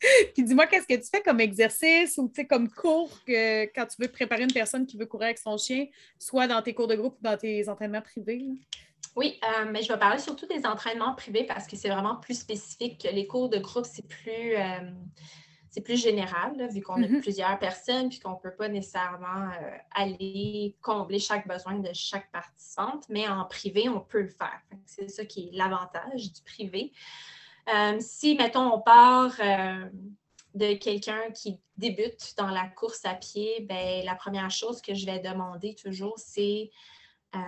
Puis dis-moi, qu'est-ce que tu fais comme exercice ou comme cours que, quand tu veux préparer une personne qui veut courir avec son chien, soit dans tes cours de groupe ou dans tes entraînements privés? Oui, euh, mais je vais parler surtout des entraînements privés parce que c'est vraiment plus spécifique. Les cours de groupe, c'est plus, euh, c'est plus général, vu qu'on a mm-hmm. plusieurs personnes puis qu'on ne peut pas nécessairement euh, aller combler chaque besoin de chaque participante. Mais en privé, on peut le faire. C'est ça qui est l'avantage du privé. Si, mettons, on part de quelqu'un qui débute dans la course à pied, ben, la première chose que je vais demander toujours, c'est euh,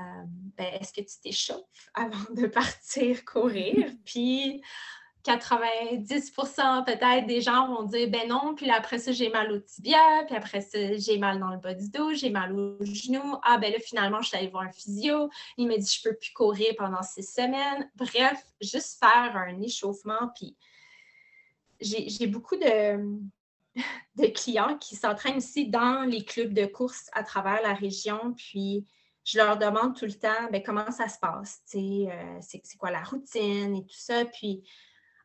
ben, est-ce que tu t'échauffes avant de partir courir? Puis 90% peut-être des gens vont dire ben non, puis après ça, j'ai mal au tibia, puis après ça, j'ai mal dans le bas du dos, j'ai mal au genou. Ah ben là, finalement, je suis allée voir un physio. Il m'a dit je peux plus courir pendant six semaines. Bref, juste faire un échauffement. Puis j'ai beaucoup de, de clients qui s'entraînent aussi dans les clubs de course à travers la région. Puis je leur demande tout le temps ben, comment ça se passe, euh, c'est quoi la routine et tout ça. Puis,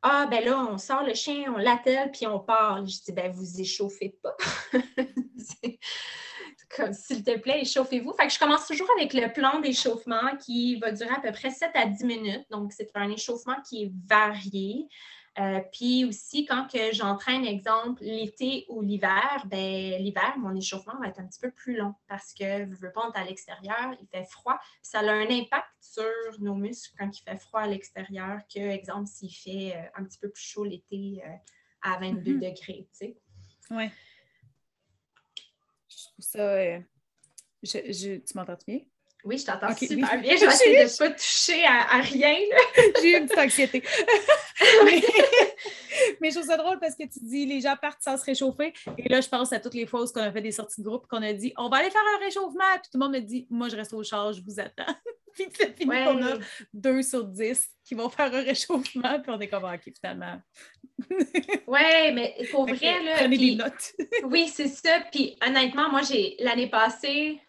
ah, ben là, on sort le chien, on l'attelle, puis on part. Je dis, ben, vous échauffez pas. comme, s'il te plaît, échauffez-vous. Fait que je commence toujours avec le plan d'échauffement qui va durer à peu près 7 à 10 minutes. Donc, c'est un échauffement qui est varié. Euh, puis aussi, quand j'entraîne, exemple, l'été ou l'hiver, ben, l'hiver, mon échauffement va être un petit peu plus long parce que je veux pas, à l'extérieur, il fait froid. ça a un impact sur nos muscles quand il fait froid à l'extérieur que, exemple, s'il fait euh, un petit peu plus chaud l'été euh, à 22 mm-hmm. degrés, tu sais. Oui. Je trouve ça... Je, tu m'entends bien? Oui, je t'entends super bien. Je vais essayer de ne pas toucher à, rien. J'ai une petite anxiété. mais, je trouve ça drôle parce que tu dis les gens partent sans se réchauffer. Et là, je pense à toutes les fois où on a fait des sorties de groupe, qu'on a dit on va aller faire un réchauffement. Puis tout le monde me dit moi, je reste au char, je vous attends. puis c'est fini qu'on a deux sur dix qui vont faire un réchauffement. Puis on est comme OK, finalement. oui, mais pour vrai, là. Prenez des notes. oui, c'est ça. Puis honnêtement, moi, j'ai l'année passée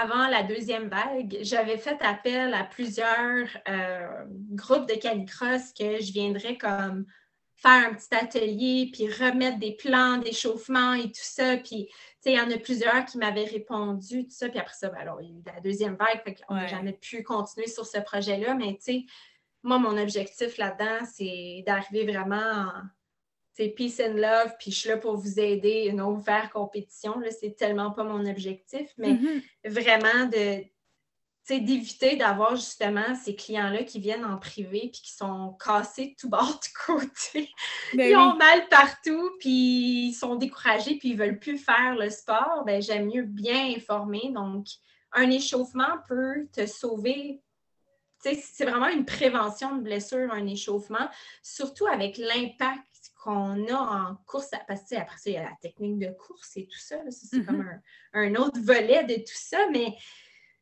avant la deuxième vague, j'avais fait appel à plusieurs euh, groupes de canicross que je viendrais comme faire un petit atelier, puis remettre des plans d'échauffement et tout ça. Puis, tu sais, il y en a plusieurs qui m'avaient répondu, tout ça. Puis après ça, ben, alors, il y a eu la deuxième vague, fait qu'on n'a jamais pu continuer sur ce projet-là. Mais, tu sais, moi, mon objectif là-dedans, c'est d'arriver vraiment c'est peace and love, puis je suis là pour vous aider, non vous faire compétition. Là, c'est tellement pas mon objectif, mais mm-hmm. vraiment de d'éviter d'avoir justement ces clients-là qui viennent en privé puis qui sont cassés tout bord de côté. Ben ils ont mal partout, puis ils sont découragés, puis ils ne veulent plus faire le sport. Ben, j'aime mieux bien informer. Donc, un échauffement peut te sauver. C'est vraiment une prévention de blessure, un échauffement, surtout avec l'impact qu'on a en course, parce que après ça, il y a la technique de course et tout ça. c'est mm-hmm. comme un, autre volet de tout ça, mais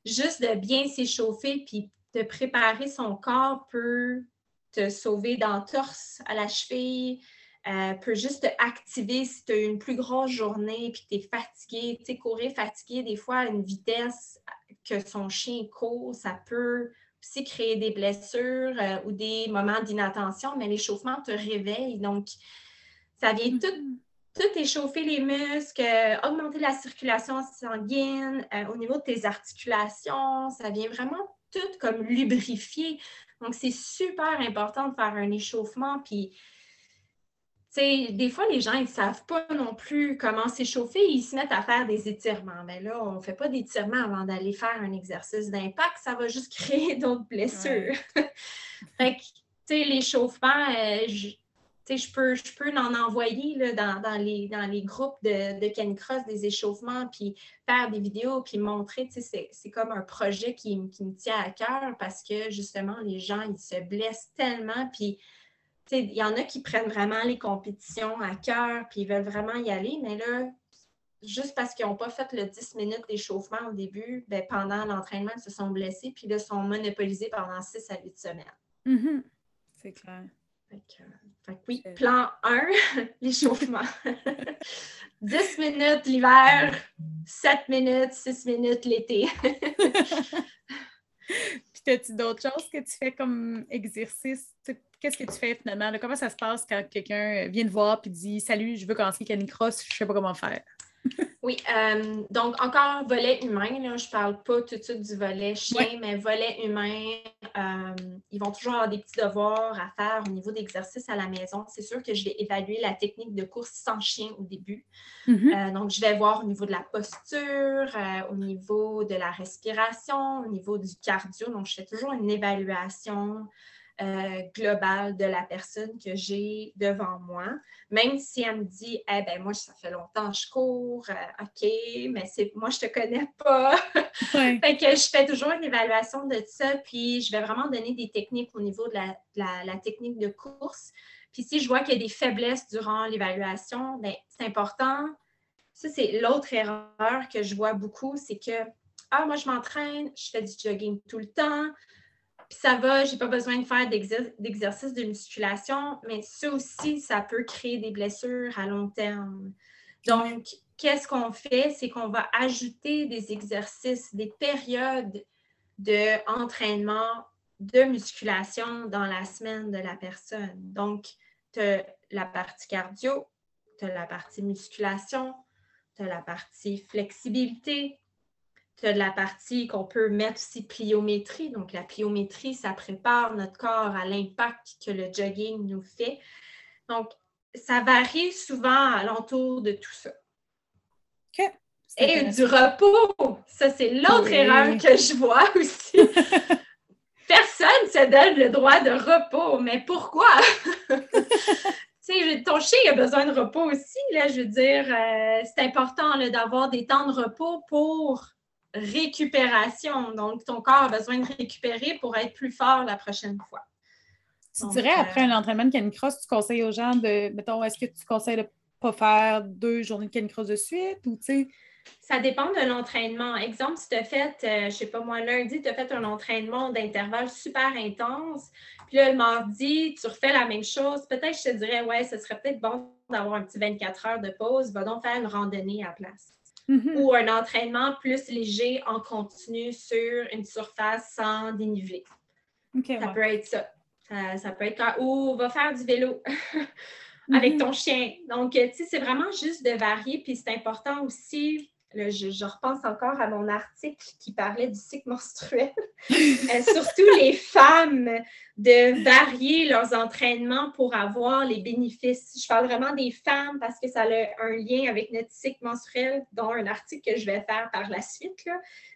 juste de bien s'échauffer puis de préparer son corps peut te sauver d'entorse à la cheville, euh, peut juste te activer si tu as une plus grosse journée puis que tu es fatigué. Tu sais, courir fatigué, des fois, à une vitesse que son chien court, ça peut aussi créer des blessures euh, ou des moments d'inattention, mais l'échauffement te réveille. Donc, ça vient tout mm-hmm tout échauffer les muscles, augmenter la circulation sanguine, euh, au niveau de tes articulations, ça vient vraiment tout comme lubrifier. Donc, c'est super important de faire un échauffement. Puis, des fois, les gens, ils ne savent pas non plus comment s'échauffer. Ils se mettent à faire des étirements. Mais là, on ne fait pas d'étirements avant d'aller faire un exercice d'impact. Ça va juste créer d'autres blessures. fait que, tu sais, l'échauffement, euh, je peux, je peux en envoyer là, dans, les, dans les groupes de, de Ken Cross des échauffements, puis faire des vidéos, puis montrer. C'est comme un projet qui, me tient à cœur parce que justement, les gens, ils se blessent tellement. Puis, il y en a qui prennent vraiment les compétitions à cœur, puis ils veulent vraiment y aller, mais là, juste parce qu'ils n'ont pas fait le 10 minutes d'échauffement au début, ben, pendant l'entraînement, ils se sont blessés, puis là, sont monopolisés pendant 6 à 8 semaines. Mm-hmm. C'est clair. Fait oui, plan 1, l'échauffement. 10 minutes l'hiver, 7 minutes, 6 minutes l'été. Puis, as-tu d'autres choses que tu fais comme exercice? Qu'est-ce que tu fais finalement? Comment ça se passe quand quelqu'un vient te voir et dit Salut, je veux commencer Canicross, je ne sais pas comment faire? Oui, euh, donc encore volet humain, je ne parle pas tout de suite du volet chien, mais volet humain, euh, ils vont toujours avoir des petits devoirs à faire au niveau d'exercice à la maison. C'est sûr que je vais évaluer la technique de course sans chien au début. Mm-hmm. Euh, donc, je vais voir au niveau de la posture, au niveau de la respiration, au niveau du cardio. Donc, je fais toujours une évaluation euh, globale de la personne que j'ai devant moi. Même si elle me dit, eh ben moi, ça fait longtemps que je cours, euh, OK, mais c'est moi, je te connais pas. fait que je fais toujours une évaluation de ça, puis je vais vraiment donner des techniques au niveau de la, technique de course. Puis si je vois qu'il y a des faiblesses durant l'évaluation, ben, c'est important. Ça, c'est l'autre erreur que je vois beaucoup, c'est que, ah, moi, je m'entraîne, je fais du jogging tout le temps, ça va, je n'ai pas besoin de faire d'exercice de musculation, mais ça aussi, ça peut créer des blessures à long terme. Donc, qu'est-ce qu'on fait? C'est qu'on va ajouter des exercices, des périodes d'entraînement de musculation dans la semaine de la personne. Donc, tu as la partie cardio, tu as la partie musculation, tu as la partie flexibilité, tu as de la partie qu'on peut mettre aussi pliométrie. Donc, la pliométrie, ça prépare notre corps à l'impact que le jogging nous fait. Donc, ça varie souvent à l'entour de tout ça. Et du repos, ça c'est l'autre erreur que je vois aussi. Personne ne se donne le droit de repos, mais pourquoi? ton chien a besoin de repos aussi. Là, je veux dire, euh, c'est important d'avoir des temps de repos pour récupération. Donc, ton corps a besoin de récupérer pour être plus fort la prochaine fois. Tu dirais, après euh, un entraînement de canicross, tu conseilles aux gens de, mettons, est-ce que tu conseilles de ne pas faire deux journées de canicross de suite ou tu sais? Ça dépend de l'entraînement. Exemple, si tu as fait, euh, je ne sais pas moi, lundi, tu as fait un entraînement d'intervalle super intense, puis là, le mardi, tu refais la même chose, peut-être je te dirais, ouais, ce serait peut-être bon d'avoir un petit 24 heures de pause, va donc faire une randonnée à place. Mm-hmm. ou un entraînement plus léger en continu sur une surface sans dénivelé. ça peut être ça. ça. peut être ou va faire du vélo avec mm-hmm. ton chien. Donc, tu sais, c'est vraiment juste de varier. Puis c'est important aussi je, repense encore à mon article qui parlait du cycle menstruel. Euh, surtout les femmes, de varier leurs entraînements pour avoir les bénéfices. Je parle vraiment des femmes parce que ça a un lien avec notre cycle menstruel, dont un article que je vais faire par la suite.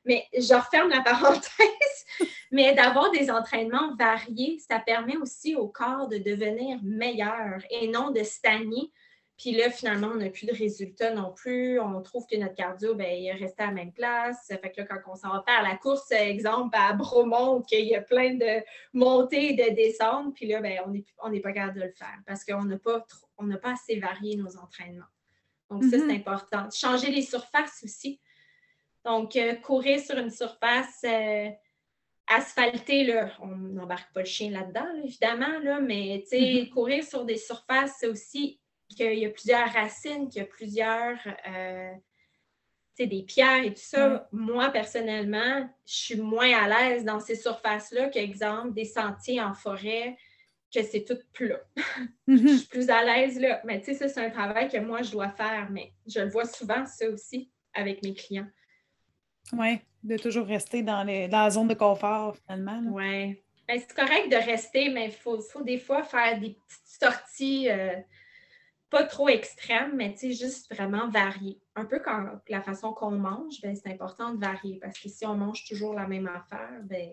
Mais je referme la parenthèse. Mais d'avoir des entraînements variés, ça permet aussi au corps de devenir meilleur et non de stagner puis là, finalement, on n'a plus de résultats non plus. On trouve que notre cardio, ben, il est resté à la même place. Fait que là, quand on s'en va faire la course, exemple, à Bromont, qu'il y a plein de montées et de descentes, puis là, ben, on n'est pas capable de le faire parce qu'on n'a pas, pas assez varié nos entraînements. Donc, ça, c'est mm-hmm. important. Changer les surfaces aussi. Donc, euh, courir sur une surface euh, asphaltée, là, on n'embarque pas le chien là-dedans, évidemment, là, mais mm-hmm. courir sur des surfaces, c'est aussi qu'il y a plusieurs racines, qu'il y a plusieurs, euh, des pierres et tout ça. Moi, personnellement, je suis moins à l'aise dans ces surfaces-là qu'exemple des sentiers en forêt, que c'est tout plat. Mm-hmm. je suis plus à l'aise là. Mais tu sais, ça, c'est un travail que moi, je dois faire, mais je le vois souvent, ça aussi, avec mes clients. Oui, de toujours rester dans, les, dans la zone de confort, finalement. Oui. Ben, c'est correct de rester, mais il faut, faut, des fois faire des petites sorties. Euh, pas trop extrême, mais tu sais, juste vraiment varié. Un peu comme la façon qu'on mange, ben, c'est important de varier parce que si on mange toujours la même affaire, ben,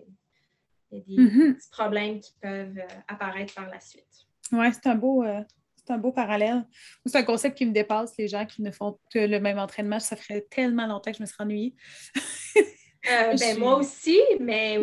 il y a des mm-hmm. petits problèmes qui peuvent euh, apparaître par la suite. Oui, c'est un beau. Euh, un beau parallèle. C'est un concept qui me dépasse, les gens qui ne font que le même entraînement. Ça ferait tellement longtemps que je me serais ennuyée. Euh, ben, Moi aussi, mais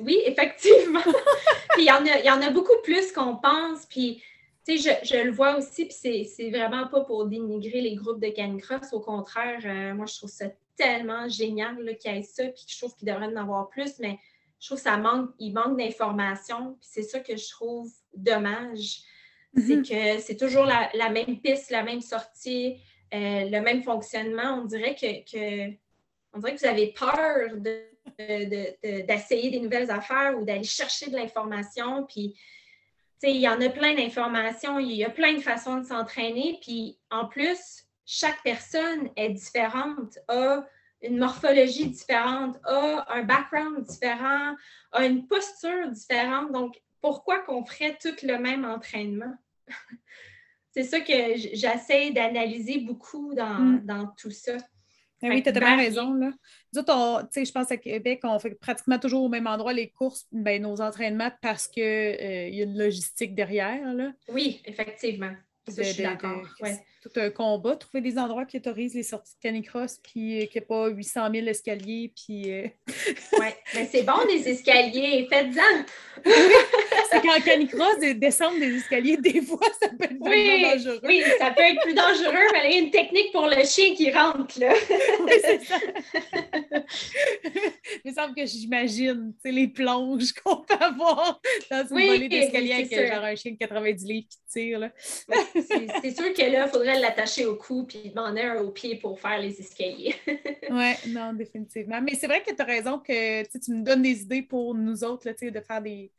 oui, effectivement. puis il y, en a, il y en a beaucoup plus qu'on pense. Puis je, le vois aussi, puis c'est vraiment pas pour dénigrer les groupes de canicross. Au contraire, euh, moi, je trouve ça tellement génial qu'il y ait ça, puis je trouve qu'il devrait en avoir plus, mais je trouve ça manque, il manque d'informations, puis c'est ça que je trouve dommage. C'est mm-hmm. que c'est toujours la, même piste, la même sortie, euh, le même fonctionnement. On dirait que, on dirait que vous avez peur d'essayer des nouvelles affaires ou d'aller chercher de l'information, puis il y en a plein d'informations, il y a plein de façons de s'entraîner. Puis en plus, chaque personne est différente, a une morphologie différente, a un background différent, a une posture différente. Donc, pourquoi qu'on ferait tout le même entraînement? C'est ça que j'essaie d'analyser beaucoup dans, mm. dans tout ça. Ben oui, tu as tellement raison. Là. je pense à Québec, on fait pratiquement toujours au même endroit les courses, ben, nos entraînements parce qu'il euh, y a une logistique derrière. Là. Oui, effectivement. je suis d'accord tout un combat, trouver des endroits qui autorisent les sorties de canicross, puis euh, qu'il n'y ait pas 800 000 escaliers, puis... Euh, oui, mais c'est bon, des escaliers, faites-en! C'est qu'en canicross, descendre des escaliers, des fois, ça peut être oui, dangereux. Oui, ça peut être plus dangereux, mais il y a une technique pour le chien qui rentre, là. oui, c'est ça. il me semble que j'imagine, tu sais, les plonges qu'on peut avoir dans une oui, d'escalier avec genre un chien de 90 livres qui tire, là. c'est sûr que là, il faudrait l'attacher au cou puis m'en un au pied pour faire les escaliers. oui, non, définitivement. Mais c'est vrai que tu as raison que tu me donnes des idées pour nous autres là, de faire des,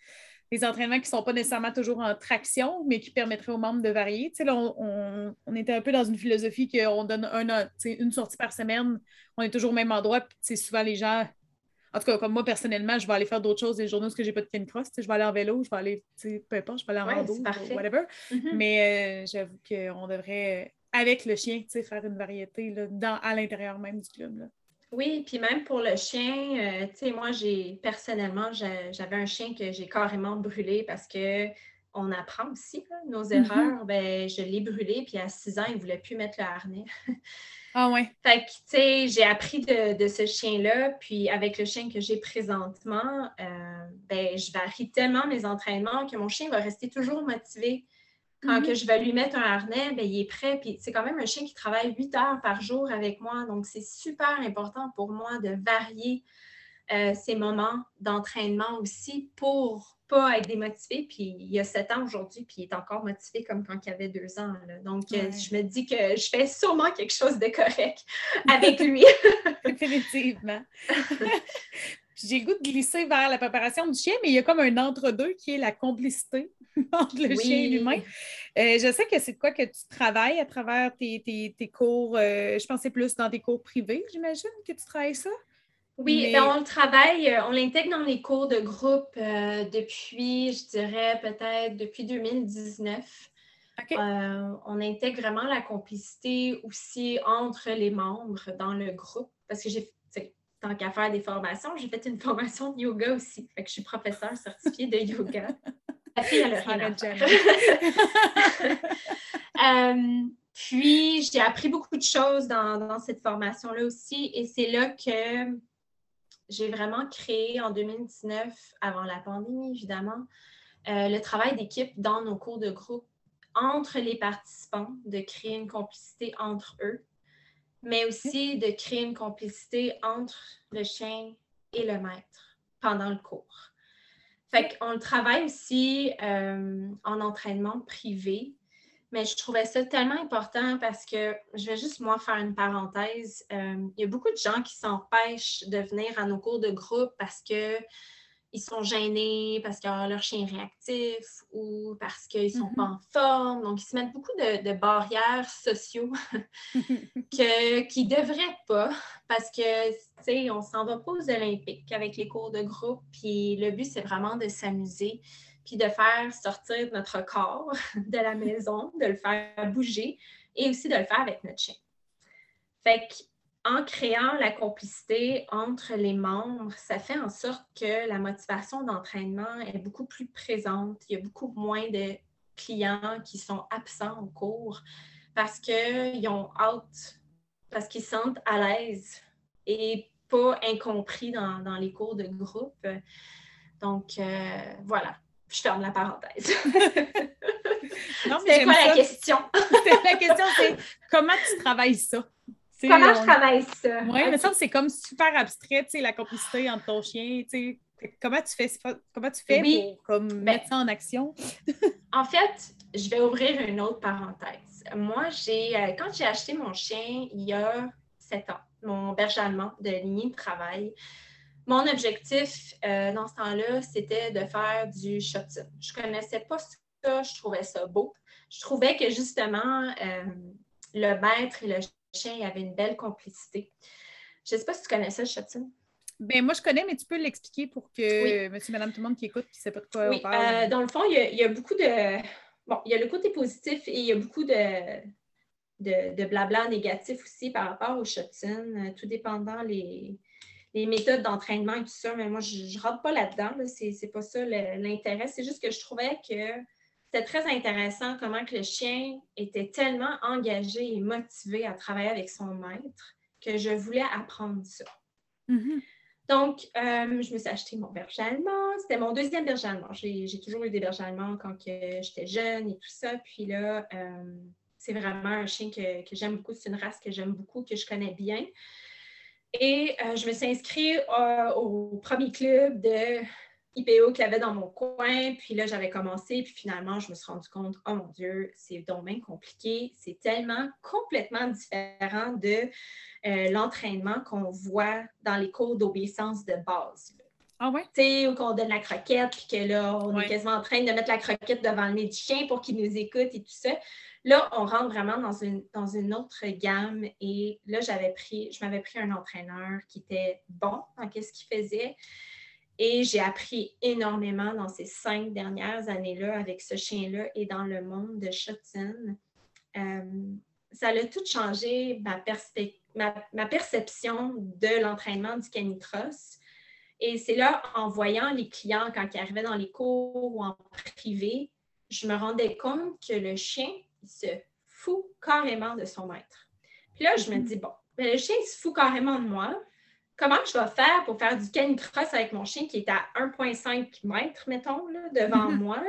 entraînements qui ne sont pas nécessairement toujours en traction, mais qui permettraient aux membres de varier. Là, on, on, était un peu dans une philosophie qu'on donne un, une sortie par semaine, on est toujours au même endroit, puis souvent les gens en tout cas, comme moi, personnellement, je vais aller faire d'autres choses des journées où je n'ai pas de canicross. Je vais aller en vélo, je vais aller, peu importe, je vais aller en rando, whatever. Mm-hmm. Mais euh, j'avoue qu'on devrait, avec le chien, faire une variété là, dans, à l'intérieur même du club. Oui, puis même pour le chien, euh, tu sais, moi, j'ai personnellement, j'avais un chien que j'ai carrément brûlé parce que on apprend aussi nos mm-hmm. erreurs. ben, je l'ai brûlé, puis à six ans, il ne voulait plus mettre le harnais. Ah ouais. Fait que, tu sais, j'ai appris de, ce chien-là, puis avec le chien que j'ai présentement, euh, ben, je varie tellement mes entraînements que mon chien va rester toujours motivé. Quand mhm. que je vais lui mettre un harnais, ben, il est prêt. Puis c'est quand même un chien qui travaille huit heures par jour avec moi. Donc, c'est super important pour moi de varier euh, ces moments d'entraînement aussi pour pas être démotivé. Puis il y a sept ans aujourd'hui, puis il est encore motivé comme quand il avait deux ans. Donc, euh, je me dis que je fais sûrement quelque chose de correct avec lui. Définitivement. j'ai le goût de glisser vers la préparation du chien, mais il y a comme un entre-deux qui est la complicité entre le chien et l'humain. Euh, je sais que c'est de quoi que tu travailles à travers tes, cours. Euh, je pensais plus dans des cours privés, j'imagine, que tu travailles ça? Oui, ben, on le travaille, euh, on l'intègre dans les cours de groupe depuis, je dirais peut-être depuis 2019. on intègre vraiment la complicité aussi entre les membres dans le groupe parce que j'ai tant qu'à faire des formations, j'ai fait une formation de yoga aussi. Fait que je suis professeure certifiée de yoga. La fille, elle a rien euh, puis, j'ai appris beaucoup de choses dans, cette formation-là aussi. Et c'est là que j'ai vraiment créé en 2019, avant la pandémie, évidemment, euh, le travail d'équipe dans nos cours de groupe entre les participants, de créer une complicité entre eux mais aussi de créer une complicité entre le chien et le maître pendant le cours. Fait qu'on le travaille aussi euh, en entraînement privé, mais je trouvais ça tellement important parce que je vais juste moi faire une parenthèse. Euh, il y a beaucoup de gens qui s'empêchent de venir à nos cours de groupe parce que ils sont gênés parce que leur chien est réactif ou parce qu'ils ne sont pas mm-hmm. en forme. Donc, ils se mettent beaucoup de, barrières sociaux qui ne devraient pas parce que, tu sais, on s'en va pas aux Olympiques avec les cours de groupe. Puis le but, c'est vraiment de s'amuser puis de faire sortir notre corps de la maison, de le faire bouger et aussi de le faire avec notre chien. Fait que en créant la complicité entre les membres, ça fait en sorte que la motivation d'entraînement est beaucoup plus présente. Il y a beaucoup moins de clients qui sont absents au cours parce qu'ils ont hâte, parce qu'ils se sentent à l'aise et pas incompris dans, les cours de groupe. Donc, euh, voilà, je ferme la parenthèse. C'est quoi la question? la question, c'est comment tu travailles ça? Comment je travaille ça? Oui, mais ça, c'est comme super abstrait, tu sais, la complicité entre ton chien, tu sais. Comment tu fais, comment tu fais pour comme, ben, mettre ça en action? en fait, je vais ouvrir une autre parenthèse. Moi, j'ai euh, quand j'ai acheté mon chien il y a sept ans, mon berger allemand de lignée de travail, mon objectif euh, dans ce temps-là, c'était de faire du shotgun. Je ne connaissais pas ça, je trouvais ça beau. Je trouvais que justement, euh, le maître et le chien avait une belle complicité. Je ne sais pas si tu connais ça, Chatine. Ben, moi, je connais, mais tu peux l'expliquer pour que monsieur, madame, tout le monde qui écoute, qui ne sait pas de quoi on parle. Euh, dans le fond, il y, a, beaucoup de. Bon, il y a le côté positif et il y a beaucoup de, de, blabla négatif aussi par rapport au Shotun, euh, tout dépendant les, les méthodes d'entraînement et tout ça. Mais moi, je ne rentre pas là-dedans. Là. Ce n'est pas ça l'intérêt. C'est juste que je trouvais que c'était très intéressant comment que le chien était tellement engagé et motivé à travailler avec son maître que je voulais apprendre ça. Mm-hmm. Donc, euh, je me suis acheté mon berger allemand. C'était mon deuxième berger allemand. J'ai toujours eu des bergers allemands quand j'étais jeune et tout ça. Puis là, euh, c'est vraiment un chien que, j'aime beaucoup. C'est une race que j'aime beaucoup, que je connais bien. Et euh, je me suis inscrite au premier club de IPO qu'il y avait dans mon coin. Puis là, j'avais commencé. Puis finalement, je me suis rendu compte, oh mon Dieu, c'est domaine compliqué. C'est tellement complètement différent de euh, l'entraînement qu'on voit dans les cours d'obéissance de base. Ah ouais? Tu sais, où on donne la croquette, puis que là, on est quasiment en train de mettre la croquette devant le chien pour qu'il nous écoute et tout ça. Là, on rentre vraiment dans une, dans une autre gamme. Et là, j'avais pris, je m'avais pris un entraîneur qui était bon dans ce qu'il faisait. Et j'ai appris énormément dans ces cinq dernières années-là avec ce chien-là et dans le monde de Shotton. Euh, ça a tout changé ma, ma, perception de l'entraînement du canicross. Et c'est là, en voyant les clients quand ils arrivaient dans les cours ou en privé, je me rendais compte que le chien, il se fout carrément de son maître. Puis là, je me mm-hmm. dis, bon, le chien, il se fout carrément de moi comment je vais faire pour faire du canicross avec mon chien qui est à 1,5 mètres, mettons, devant mhm. moi,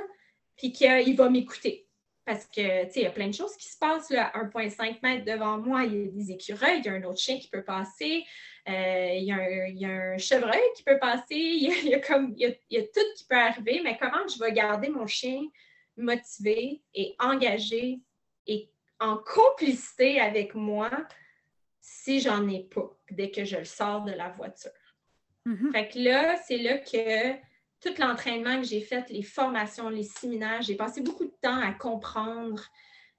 puis qu'il va m'écouter? Parce que, tu sais, il y a plein de choses qui se passent là, à 1,5 mètres devant moi. Il y a des écureuils, il y a un autre chien qui peut passer, euh, il, y a un, chevreuil qui peut passer, il y, a, comme, il y a tout qui peut arriver, mais comment je vais garder mon chien motivé et engagé et en complicité avec moi si j'en ai pas dès que je le sors de la voiture. Mm-hmm. Fait que là, c'est là que tout l'entraînement que j'ai fait, les formations, les séminaires, j'ai passé beaucoup de temps à comprendre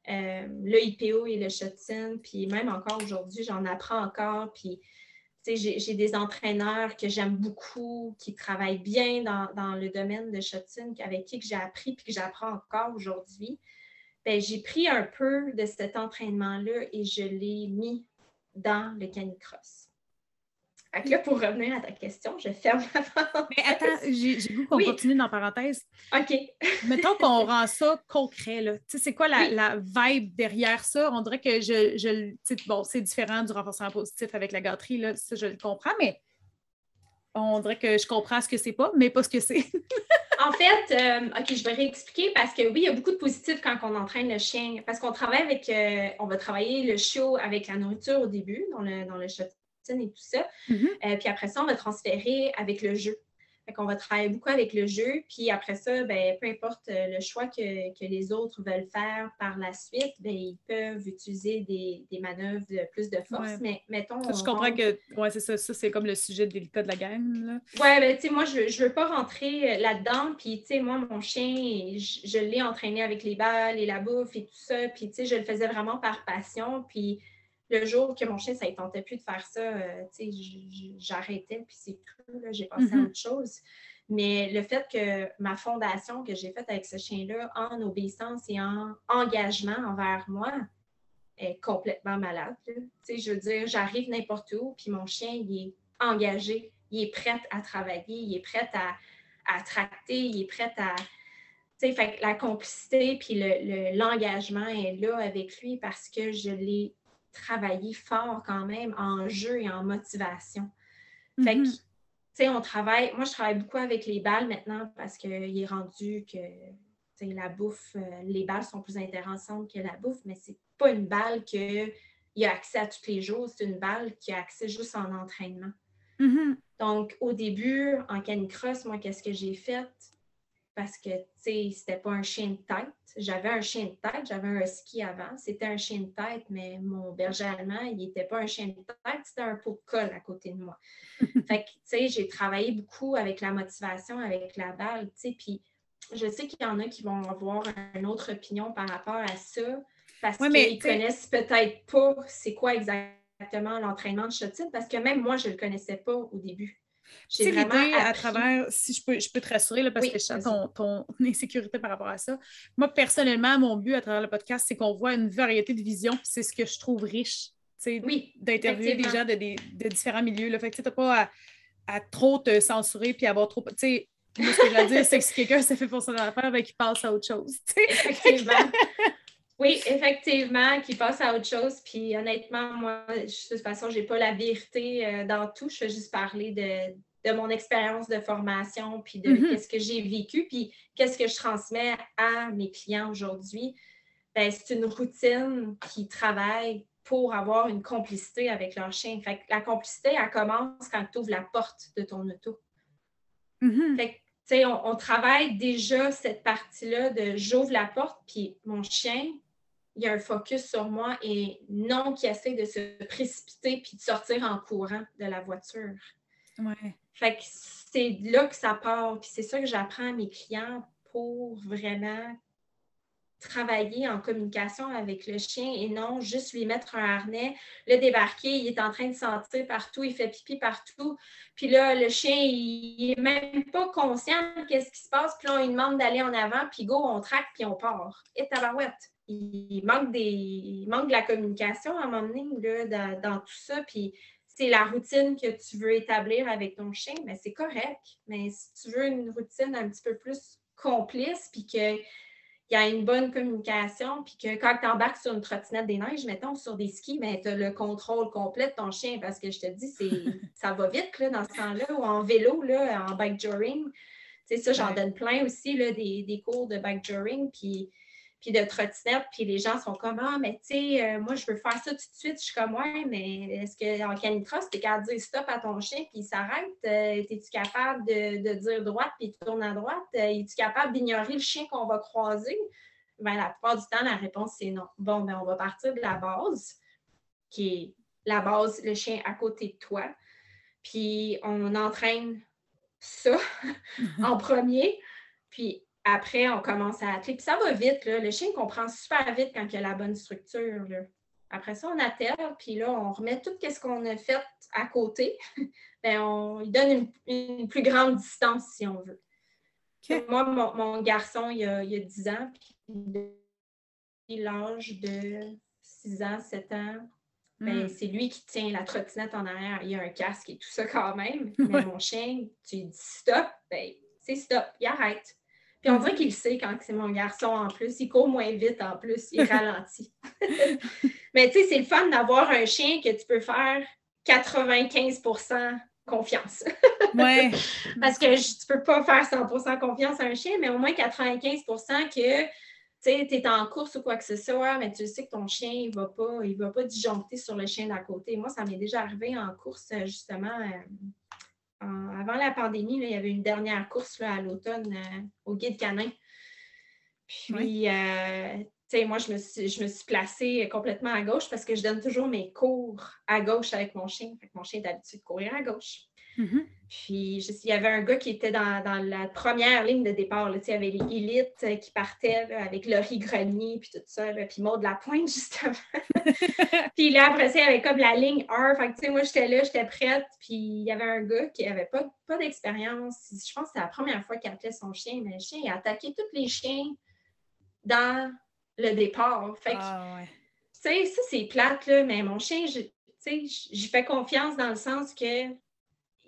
euh, le IPO et le Shetson. Puis même encore aujourd'hui, j'en apprends encore. Puis j'ai des entraîneurs que j'aime beaucoup, qui travaillent bien dans, le domaine de Shetson, avec qui j'ai appris puis que j'apprends encore aujourd'hui. Ben, j'ai pris un peu de cet entraînement-là et je l'ai mis dans le canicross. Là, pour revenir à ta question, je ferme la parenthèse. Mais attends, j'ai goût qu'on continue dans la parenthèse. OK. Mettons qu'on rend ça concret. Là. Tu sais, c'est quoi la, la, vibe derrière ça? On dirait que je, je bon, c'est différent du renforcement positif avec la gâterie, là, ça, je le comprends, mais on dirait que je comprends ce que c'est pas, mais pas ce que c'est. en fait, euh, OK, je vais réexpliquer parce que oui, il y a beaucoup de positifs quand on entraîne le chien. Parce qu'on travaille avec, euh, on va travailler le chiot avec la nourriture au début, dans le, dans le et tout ça. Mm-hmm. Euh, puis après ça, on va transférer avec le jeu. Fait qu'on va travailler beaucoup avec le jeu, puis après ça, ben, peu importe euh, le choix que, les autres veulent faire par la suite, ben, ils peuvent utiliser des, des manœuvres de plus de force. Mais mettons. je comprends que ouais, c'est ça, ça c'est comme le sujet délicat de la gang. Oui, ben, tu sais, moi, je ne veux pas rentrer euh, là-dedans. Puis, tu sais, moi, mon chien, je, je l'ai entraîné avec les balles et la bouffe et tout ça. Puis, tu sais, je le faisais vraiment par passion. Puis, le jour que mon chien, ça ne tentait plus de faire ça, euh, j'arrêtais, puis c'est tout. J'ai passé à mm-hmm. autre chose. Mais le fait que ma fondation que j'ai faite avec ce chien-là, en obéissance et en engagement envers moi, est complètement malade. Je veux dire, j'arrive n'importe où, puis mon chien, il est engagé, il est prêt à travailler, il est prêt à, à tracter, il est prêt à. Fait la complicité puis l'engagement le, est là avec lui parce que je l'ai travailler fort quand même en jeu et en motivation. Fait que, mm-hmm. tu sais, on travaille, moi je travaille beaucoup avec les balles maintenant parce qu'il est rendu que la bouffe, euh, les balles sont plus intéressantes que la bouffe, mais c'est pas une balle qu'il a accès à tous les jours, c'est une balle qui a accès juste en entraînement. Mm-hmm. Donc, au début, en canicross, moi, qu'est-ce que j'ai fait? Parce que, tu sais, c'était pas un chien de tête. J'avais un chien de tête, j'avais un husky avant. C'était un chien de tête, mais mon berger allemand, il n'était pas un chien de tête, c'était un pot de colle à côté de moi. fait que, tu sais, j'ai travaillé beaucoup avec la motivation, avec la balle, tu sais, puis je sais qu'il y en a qui vont avoir une autre opinion par rapport à ça, parce qu'ils ne connaissent peut-être pas c'est quoi exactement l'entraînement de shotine, parce que même moi, je ne le connaissais pas au début. C'est l'idée à travers, si je peux, je peux te rassurer, là, parce que je sens ton, ton, insécurité par rapport à ça. Moi, personnellement, mon but à travers le podcast, c'est qu'on voit une variété de visions, c'est ce que je trouve riche, oui, d'interviewer des gens de, de, différents milieux. Là. Fait que tu n'as pas à, trop te censurer puis avoir trop. Tu sais, ce que je veux dire, c'est que si quelqu'un s'est fait pour son affaire, ben, qu'il passe à autre chose. Effectivement. Oui, effectivement, qui passe à autre chose. Puis honnêtement, moi, de toute façon, je n'ai pas la vérité euh, dans tout. Je vais juste parler de, mon expérience de formation, puis de mm-hmm. ce que j'ai vécu, puis qu'est-ce que je transmets à mes clients aujourd'hui. Ben, c'est une routine qui travaille pour avoir une complicité avec leur chien. Fait la complicité, elle commence quand tu ouvres la porte de ton auto. Mm-hmm. Fait que, on, on, travaille déjà cette partie-là de j'ouvre la porte, puis mon chien, il y a un focus sur moi et non qui essaie de se précipiter puis de sortir en courant de la voiture. Ouais. Fait que c'est là que ça part. Puis c'est ça que j'apprends à mes clients pour vraiment travailler en communication avec le chien et non juste lui mettre un harnais, le débarquer, il est en train de sentir partout, il fait pipi partout. Puis là, le chien, il n'est même pas conscient de ce qui se passe. Puis là, on lui demande d'aller en avant, puis go, on traque, puis on part. Et tabarouette il manque, des, manque de la communication à un moment donné dans, tout ça. Puis c'est la routine que tu veux établir avec ton chien, mais c'est correct. Mais si tu veux une routine un petit peu plus complice, puis qu'il y a une bonne communication, puis que quand tu embarques sur une trottinette des neiges, mettons sur des skis, mais tu as le contrôle complet de ton chien parce que je te dis, ça va vite là, dans ce temps-là, ou en vélo, là, en bike joring. Tu sais, ça, j'en donne plein aussi, là, des, des cours de bike joring. Puis puis de trottinette, puis les gens sont comme Ah, mais tu sais, euh, moi, je veux faire ça tout de suite. Je suis comme Ouais, mais est-ce qu'en canicross, tu es capable de dire stop à ton chien, puis il s'arrête? Euh, es-tu capable de, dire droite, puis il tourne à droite? Euh, es-tu capable d'ignorer le chien qu'on va croiser? Ben, la plupart du temps, la réponse, c'est non. Bon, ben, on va partir de la base, qui est la base, le chien à côté de toi. Puis on entraîne ça en premier. Puis après, on commence à atteler. Puis ça va vite. Le chien comprend super vite quand il a la bonne structure. Après ça, on attelle, puis là, on remet tout ce qu'on a fait à côté. Bien, on lui donne une, plus grande distance, si on veut. Moi, mon, garçon, il a, il a 10 ans, puis l'âge de 6 ans, 7 ans, ben, hmm. c'est lui qui tient la trottinette en arrière. Il a un casque et tout ça quand même. Mais mon chien, tu lui dis stop, ben, c'est stop, il arrête. Puis on dirait qu'il sait quand c'est mon garçon en plus. Il court moins vite en plus, il ralentit. Mais tu sais, c'est le fun d'avoir un chien que tu peux faire 95% confiance. ouais. Parce que tu peux pas faire 100% confiance à un chien, mais au moins 95% que tu es en course ou quoi que ce soit, mais tu sais que ton chien, il va pas, il va pas disjoncter sur le chien d'à côté. Moi, ça m'est déjà arrivé en course, justement, euh, avant la pandémie, il y avait une dernière course à l'automne euh, au guide canin. Puis, euh, tu sais, moi, je me, suis, je me suis placée complètement à gauche parce que je donne toujours mes cours à gauche avec mon chien. mon chien est habitué de courir à gauche. Mm-hmm. Puis, il y avait un gars qui était dans, la première ligne de départ. Là, il y avait les élites euh, qui partaient avec Laurie Grenier, puis tout ça, puis Maud Lapointe, justement. puis là, après ça, il y avait comme la ligne 1. Fait que, moi, j'étais là, j'étais prête, puis il y avait un gars qui n'avait pas, pas d'expérience. Je pense que c'était la première fois qu'il appelait son chien, mais le chien, il a attaqué tous les chiens dans le départ. Fait que, ah, tu sais, ça, c'est plate, là, mais mon chien, j'y fais confiance dans le sens que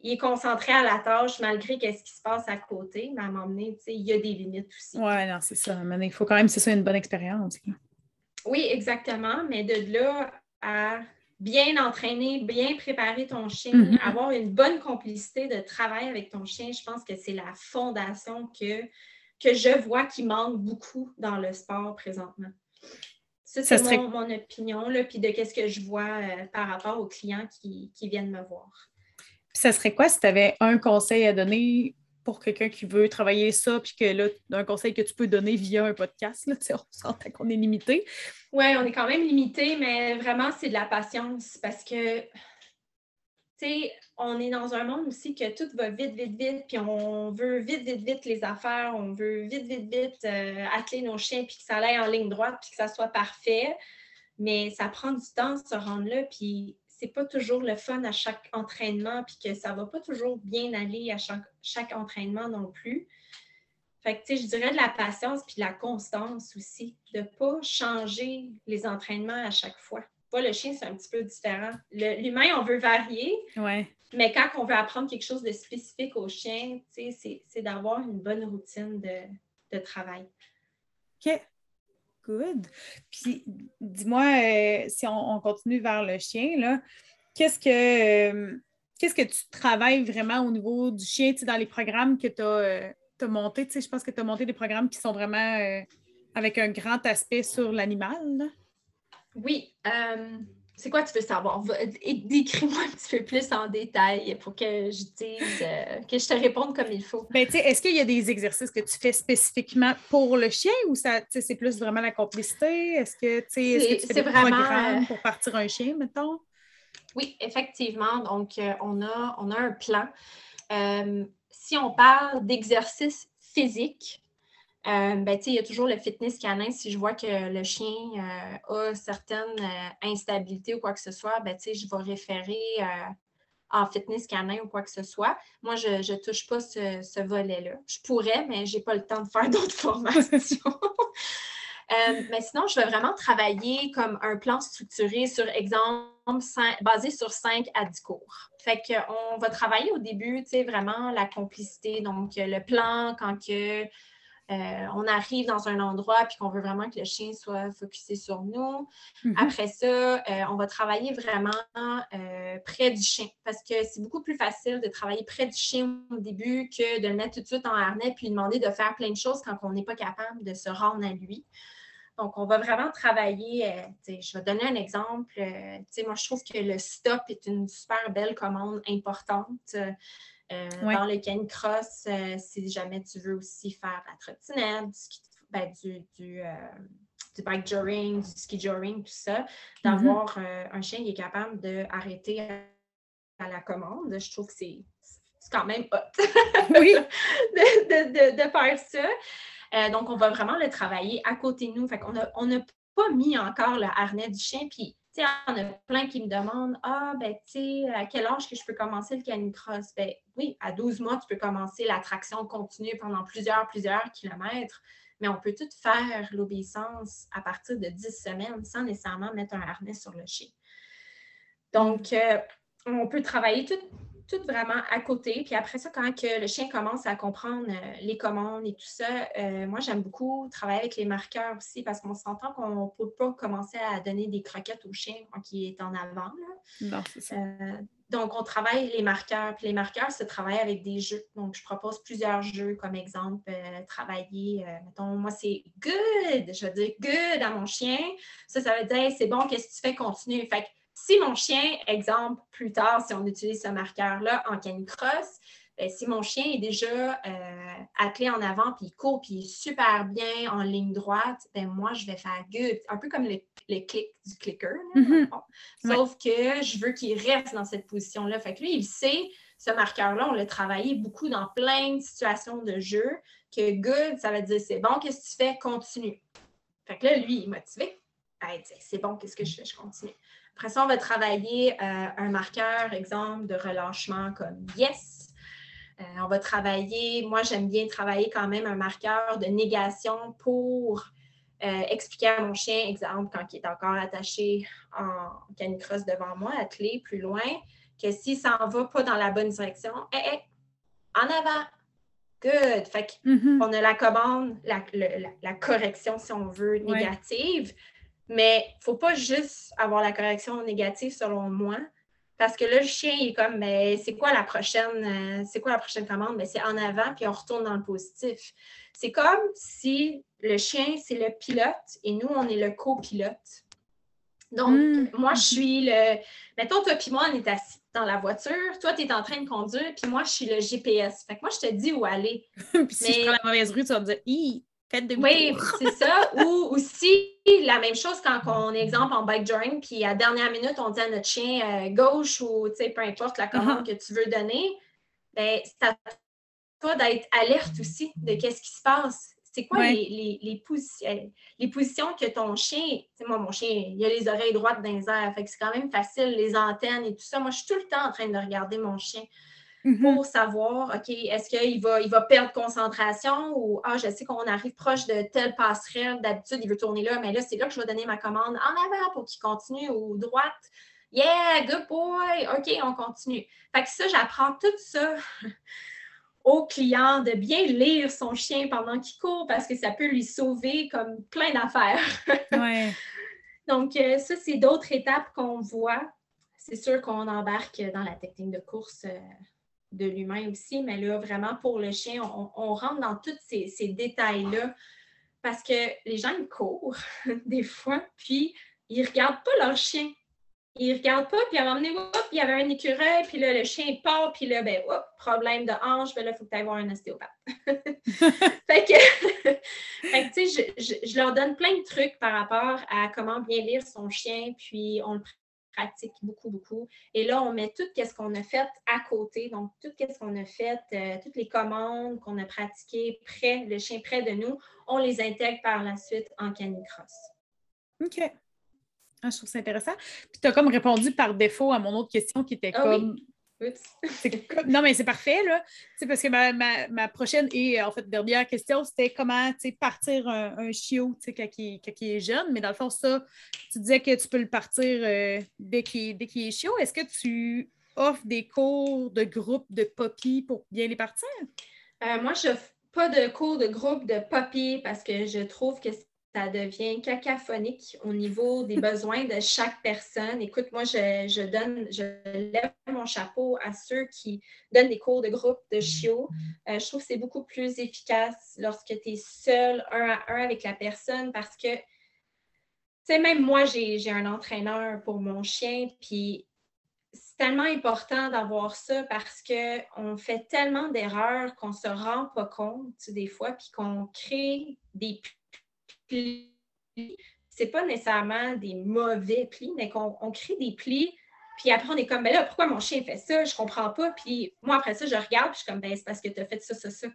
il est concentré à la tâche malgré qu'est-ce qui se passe à côté, mais à un moment donné, il y a des limites aussi. Oui, non, c'est ça. Mais il faut quand même, c'est ça, une bonne expérience. Oui, exactement. Mais de là à bien entraîner, bien préparer ton chien, mm-hmm. avoir une bonne complicité de travail avec ton chien, je pense que c'est la fondation que, que je vois qui manque beaucoup dans le sport présentement. Ça, c'est mon, opinion, là, puis de qu'est-ce que je vois euh, par rapport aux clients qui, qui viennent me voir ça serait quoi si tu avais un conseil à donner pour quelqu'un qui veut travailler ça, puis que là, un conseil que tu peux donner via un podcast, là, on sent qu'on est limité? Oui, on est quand même limité, mais vraiment, c'est de la patience parce que, tu sais, on est dans un monde aussi que tout va vite, vite, vite, puis on veut vite, vite, vite les affaires, on veut vite, vite, vite euh, atteler nos chiens, puis que ça aille en ligne droite, puis que ça soit parfait. Mais ça prend du temps de se rendre là, puis c'est pas toujours le fun à chaque entraînement, puis que ça va pas toujours bien aller à chaque, entraînement non plus. Fait que, tu sais, je dirais de la patience puis de la constance aussi, de ne pas changer les entraînements à chaque fois. Pas le chien, c'est un petit peu différent. L'humain, on veut varier, ouais. mais quand on veut apprendre quelque chose de spécifique au chien, tu sais, c'est d'avoir une bonne routine de, de travail. OK. Good. Puis, dis-moi, euh, si on, continue vers le chien, là, qu'est-ce que, euh, qu'est-ce que tu travailles vraiment au niveau du chien, dans les programmes que tu as, euh, montés? Je pense que tu as monté des programmes qui sont vraiment avec un grand aspect sur l'animal. Oui c'est quoi tu veux savoir? Décris-moi un petit peu plus en détail pour que je dise, euh, que je te réponde comme il faut. Ben, est-ce qu'il y a des exercices que tu fais spécifiquement pour le chien ou ça, c'est plus vraiment la complicité? Est-ce que, est que tu fais des vraiment, programmes euh, pour partir un chien, mettons? Oui, effectivement. Donc, euh, on, a, on a un plan. si on parle d'exercices physiques, euh, ben, il y a toujours le fitness canin. Si je vois que le chien euh, a certaines euh, instabilités ou quoi que ce soit, ben, je vais référer en fitness canin ou quoi que ce soit. Moi, je ne touche pas ce, volet-là. Je pourrais, mais je n'ai pas le temps de faire d'autres formations. mais sinon, je vais vraiment travailler comme un plan structuré sur exemple basé sur 5 à 10 cours. Fait qu'on va travailler au début, vraiment la complicité, donc le plan, quand que euh, on arrive dans un endroit puis qu'on veut vraiment que le chien soit focusé sur nous. Mhm. Après ça, euh, on va travailler vraiment euh, près du chien parce que c'est beaucoup plus facile de travailler près du chien au début que de le mettre tout de suite en harnais puis demander de faire plein de choses quand on n'est pas capable de se rendre à lui. Donc, on va vraiment travailler. je vais donner un exemple. moi, je trouve que le stop est une super belle commande importante. Euh, dans le canicross, euh, si jamais tu veux aussi faire la trottinette, du, ben, du, euh, du, bike joring, du ski joring, tout ça, d'avoir mm-hmm. un chien qui est capable d'arrêter à la commande. Je trouve que c'est quand même hot de, faire ça. Euh, donc, on va vraiment le travailler à côté de nous. Fait qu'on n'a on pas mis encore le harnais du chien. Puis, tu sais, on a plein qui me demandent Ah, ben, tu sais, à quel âge que je peux commencer le canicross? Ben, oui, à 12 mois, tu peux commencer la traction continue pendant plusieurs, plusieurs kilomètres. Mais on peut tout faire l'obéissance à partir de 10 semaines sans nécessairement mettre un harnais sur le chien. Donc, euh, on peut travailler tout, tout vraiment à côté. Puis après ça, quand que le chien commence à comprendre euh, les commandes et tout ça, euh, moi, j'aime beaucoup travailler avec les marqueurs aussi parce qu'on s'entend qu'on ne peut pas commencer à donner des croquettes au chien quand il est en avant. Non, c'est ça. Euh, donc, on travaille les marqueurs. Puis les marqueurs se travaillent avec des jeux. Donc, je propose plusieurs jeux comme exemple, travailler, mettons, moi, c'est good. Je veux dire good à mon chien. Ça, ça veut dire c'est bon, qu'est-ce que tu fais, continue. Fait si mon chien, exemple, plus tard, si on utilise ce marqueur-là en canicross, ben, si mon chien est déjà euh, attelé en avant, puis il court, puis il est super bien en ligne droite, ben moi, je vais faire good. Un peu comme le, clic du clicker. Mm-hmm. Sauf que je veux qu'il reste dans cette position-là. Fait que lui, il sait, ce marqueur-là, on l'a travaillé beaucoup dans plein de situations de jeu, que good, ça veut dire c'est bon, qu'est-ce que tu fais? Continue. Fait que là, lui, il est motivé. c'est bon, qu'est-ce que je fais? Je continue. Après ça, on va travailler euh, un marqueur, exemple, de relâchement comme yes. Euh, on va travailler, moi j'aime bien travailler quand même un marqueur de négation pour euh, expliquer à mon chien, exemple, quand il est encore attaché en canicross devant moi, attelé plus loin, que s'il s'en va pas dans la bonne direction, hé, hé, en avant, good. Fait qu'on mm-hmm. a la commande, la, correction, si on veut, négative. Mais il ne faut pas juste avoir la correction négative selon moi. Parce que là, le chien est comme, mais c'est quoi la prochaine, euh, c'est quoi la prochaine commande? Mais c'est en avant, puis on retourne dans le positif. C'est comme si le chien, c'est le pilote et nous, on est le copilote. Donc, hmm. moi, je suis le. Mettons, toi puis moi, on est assis dans la voiture. Toi, tu es en train de conduire, puis moi, je suis le GPS. Fait que moi, je te dis où aller. puis si je prends la mauvaise rue, tu vas me dire, oui, c'est ça. Ou aussi, la même chose quand on est, exemple, en bike journey, puis à la dernière minute, on dit à notre chien euh, gauche ou peu importe la commande uh-huh. que tu veux donner, ben, c'est à toi d'être alerte aussi de qu'est-ce qui se passe. C'est quoi les, les, positions, les positions que ton chien, moi, mon chien, il a les oreilles droites dans les airs, fait que c'est quand même facile, les antennes et tout ça. Moi, je suis tout le temps en train de regarder mon chien. Mm-hmm. pour savoir, OK, est-ce qu'il va, il va perdre concentration ou, ah, je sais qu'on arrive proche de telle passerelle, d'habitude, il veut tourner là, mais là, c'est là que je vais donner ma commande en avant pour qu'il continue ou droite. Yeah, good boy, OK, on continue. Fait que ça, j'apprends tout ça au client de bien lire son chien pendant qu'il court parce que ça peut lui sauver comme plein d'affaires. ouais. Donc, euh, ça, c'est d'autres étapes qu'on voit. C'est sûr qu'on embarque dans la technique de course. De l'humain aussi, mais là, vraiment pour le chien, on, rentre dans tous ces, détails-là parce que les gens, ils courent des fois, puis ils ne regardent pas leur chien. Ils regardent pas, puis à un moment donné, il y avait un écureuil, puis là, le chien part, puis là, ben, problème de hanche, ben là, il faut que tu ailles voir un ostéopathe. fait que, tu sais, je, je, leur donne plein de trucs par rapport à comment bien lire son chien, puis on le pratique beaucoup, beaucoup. Et là, on met tout ce qu'on a fait à côté, donc tout ce qu'on a fait, euh, toutes les commandes qu'on a pratiquées près, le chien près de nous, on les intègre par la suite en canicross. OK. Ah, je trouve ça intéressant. Puis tu as comme répondu par défaut à mon autre question qui était ah comme non, mais c'est parfait, là. parce que ma, prochaine et en fait dernière question, c'était comment partir un, un chiot quand il, quand, il, est jeune. Mais dans le fond, ça, tu disais que tu peux le partir euh, dès qu'il est chiot. Est-ce que tu offres des cours de groupe de poppy pour bien les partir? Euh, moi, je n'offre pas de cours de groupe de poppy parce que je trouve que ça devient cacaphonique au niveau des besoins de chaque personne. Écoute, moi, je, donne, je lève mon chapeau à ceux qui donnent des cours de groupe de chiot. Euh, je trouve que c'est beaucoup plus efficace lorsque tu es seul, un à un avec la personne, parce que, tu sais, même moi, j'ai un entraîneur pour mon chien, puis c'est tellement important d'avoir ça parce qu'on fait tellement d'erreurs qu'on ne se rend pas compte des fois, puis qu'on crée des plis. C'est pas nécessairement des mauvais plis, mais qu'on crée des plis Puis après, on est comme, ben là, pourquoi mon chien fait ça? Je comprends pas. Puis moi, après ça, je regarde, puis je suis comme, ben c'est parce que tu as fait ça, ça, ça.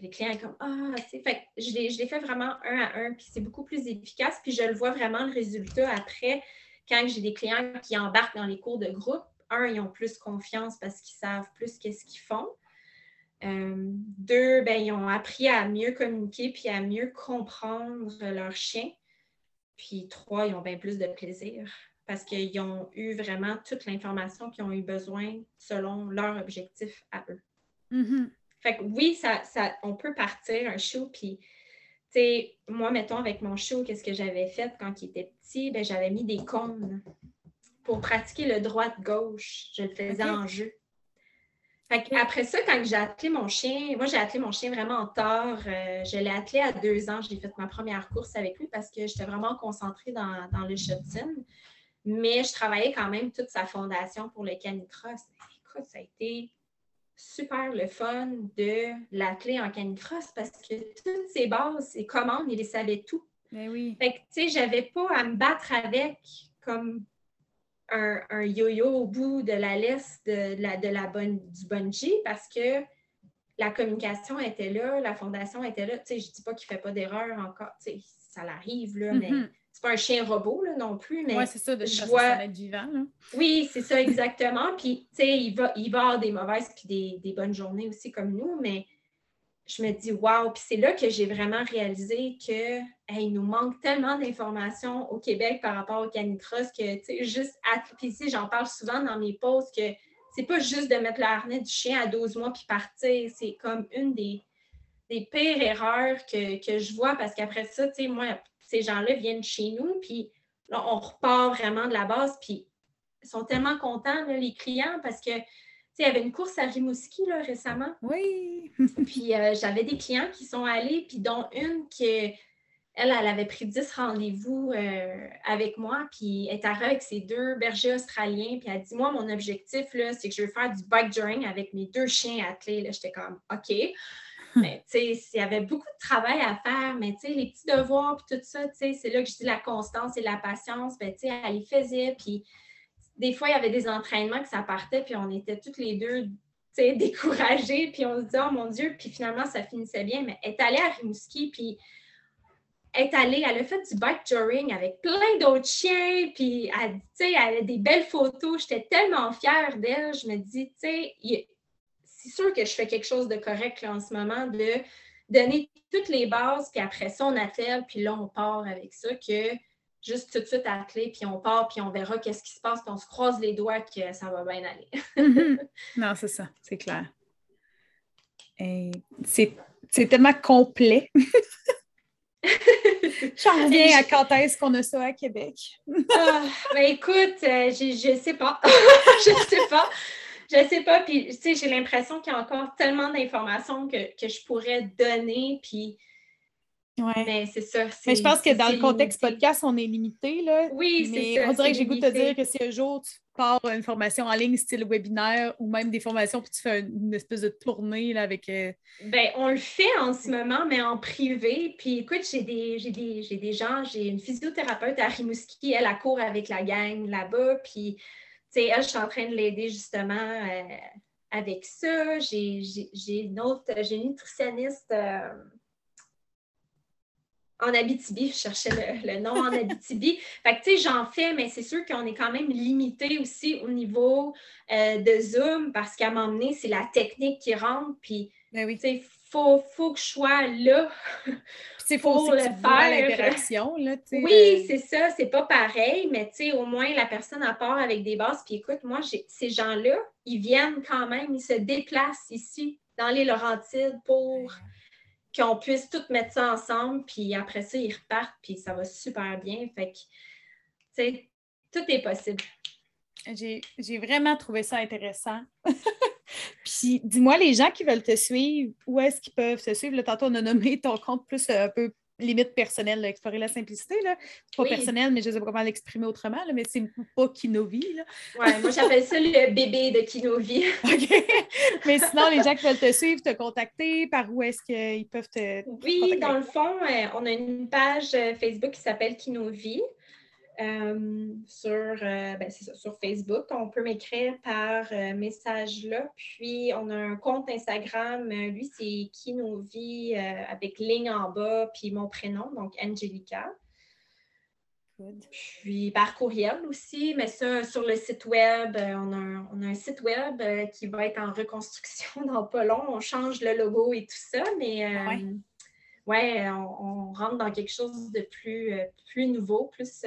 les clients sont comme, ah, tu sais, fait je les, je les fais vraiment un à un, puis c'est beaucoup plus efficace. Puis je le vois vraiment le résultat après, quand j'ai des clients qui embarquent dans les cours de groupe. Un, ils ont plus confiance parce qu'ils savent plus qu'est-ce qu'ils font. Euh, deux, ben, ils ont appris à mieux communiquer puis à mieux comprendre leur chien. Puis trois, ils ont bien plus de plaisir parce qu'ils ont eu vraiment toute l'information qu'ils ont eu besoin selon leur objectif à eux. Mm-hmm. Fait que oui, ça, ça, on peut partir un show, puis, tu sais, moi, mettons, avec mon show, qu'est-ce que j'avais fait quand il était petit? Ben, j'avais mis des cônes pour pratiquer le droite-gauche. Je le faisais en jeu. Après ça, quand j'ai attelé mon chien, moi j'ai attelé mon chien vraiment en tard. Euh, je l'ai attelé à deux ans. J'ai fait ma première course avec lui parce que j'étais vraiment concentrée dans, dans le shotting. Mais je travaillais quand même toute sa fondation pour le canicross. Écoute, ça a été super le fun de l'atteler en canicross parce que toutes ses bases, ses commandes, il les savait tout. Mais ben oui. Fait que, tu sais, j'avais pas à me battre avec comme un, yo-yo au bout de la laisse de, la, de la bonne, du bungee parce que la communication était là, la fondation était là. Tu sais, je dis pas qu'il fait pas d'erreur encore, tu sais, ça l'arrive, là, mais mm-hmm. c'est pas un chien robot, là, non plus, mais ouais, c'est ça, de je vois... vivant, Oui, c'est ça, exactement. puis, tu sais, il va, il va avoir des mauvaises puis des, des bonnes journées aussi comme nous, mais je me dis waouh, puis c'est là que j'ai vraiment réalisé que il nous manque tellement d'informations au Québec par rapport au canicross que tu sais juste puis ici j'en parle souvent dans mes posts que c'est pas juste de mettre le harnais du chien à 12 mois puis partir, c'est comme une des, des pires erreurs que, je vois parce qu'après ça, tu sais moi ces gens-là viennent chez nous puis là, on repart vraiment de la base puis ils sont tellement contents les clients parce que il y avait une course à Rimouski là, récemment. Oui. puis euh, j'avais des clients qui sont allés, puis dont une qui, elle, elle avait pris 10 rendez-vous euh, avec moi, puis elle est arrivée avec ses deux bergers australiens, puis elle dit Moi, mon objectif, là, c'est que je veux faire du bike journey avec mes deux chiens attelés. J'étais comme OK. Mais tu sais, il y avait beaucoup de travail à faire, mais tu sais, les petits devoirs, puis tout ça, tu sais, c'est là que je dis la constance et la patience. Ben, tu sais, elle les faisait, puis des fois, il y avait des entraînements que ça partait, puis on était toutes les deux découragées, puis on se disait, oh mon Dieu, puis finalement, ça finissait bien. Mais elle est allée à Rimouski, puis est allée, elle a fait du bike touring avec plein d'autres chiens, puis elle, elle a des belles photos. J'étais tellement fière d'elle. Je me dis, tu sais, c'est sûr que je fais quelque chose de correct en ce moment, de donner toutes les bases, puis après ça, on attelle, puis là, on part avec ça, que juste tout de suite clé, puis on part, puis on verra qu'est-ce qui se passe, puis on se croise les doigts que ça va bien aller. Non, c'est ça, c'est clair. C'est tellement complet. J'en reviens à quand est-ce qu'on a ça à Québec? ah, ben écoute, euh, je ne sais pas. je ne sais pas. Je ne sais pas. Puis, tu sais, j'ai l'impression qu'il y a encore tellement d'informations que, que, je pourrais donner. Puis, Ouais. Mais c'est ça. Mais je pense que dans le contexte podcast, on est limité. Là. Oui, c'est ça. On dirait que j'ai goût de te dire que si un jour tu pars une formation en ligne style webinaire ou même des formations puis tu fais une espèce de tournée là, avec. Euh, ben, on le fait en ce moment, mais en privé. Puis écoute, j'ai des, des, des gens, j'ai une physiothérapeute à Rimouski, elle, a court avec la gang là-bas. Puis, tu sais, elle, je suis en train de l'aider justement. Euh, avec ça, j'ai une autre, j'ai une nutritionniste euh, en Abitibi, je cherchais le, nom en Abitibi. Fait que, tu sais, j'en fais, mais c'est sûr qu'on est quand même limité aussi au niveau euh, de Zoom parce qu'à un moment donné, c'est la technique qui rentre. Puis, ben oui. tu sais, il faut, faut, que je sois là. C'est faut le faire. l'interaction, là, Oui, euh. c'est ça, c'est pas pareil, mais tu sais, au moins la personne à part avec des bases. Puis écoute, moi, ces gens-là, ils viennent quand même, ils se déplacent ici, dans les Laurentides, pour qu'on puisse tout mettre ça ensemble, puis après ça, ils repartent, puis ça va super bien. Fait que, tu sais, tout est possible. J'ai vraiment trouvé ça intéressant. puis dis-moi, les gens qui veulent te suivre, où est-ce qu'ils peuvent te suivre? Là, tantôt, on a nommé ton compte plus euh, un peu limite personnelle, explorer la simplicité. Là. Pas personnel, mais je ne sais pas comment l'exprimer autrement, là, mais c'est pas Kinovi. Oui, moi j'appelle ça le bébé de Kinovi. OK. Mais sinon, les gens qui veulent te suivre, te contacter, par où est-ce qu'ils peuvent te. Oui, dans le fond, euh, on a une page euh, Facebook qui s'appelle Kinovi. Euh, sur, ben, ça, sur Facebook. On peut m'écrire par message là. Puis, on a un compte Instagram. lui, c'est Kinovi avec ligne en bas, puis mon prénom, donc Angelica. Puis par courriel aussi, mais ça, sur le site web, euh, on a un, site web euh, qui va être en reconstruction dans pas long. On change le logo et tout ça, mais euh, ouais, on, rentre dans quelque chose de plus, plus nouveau, plus,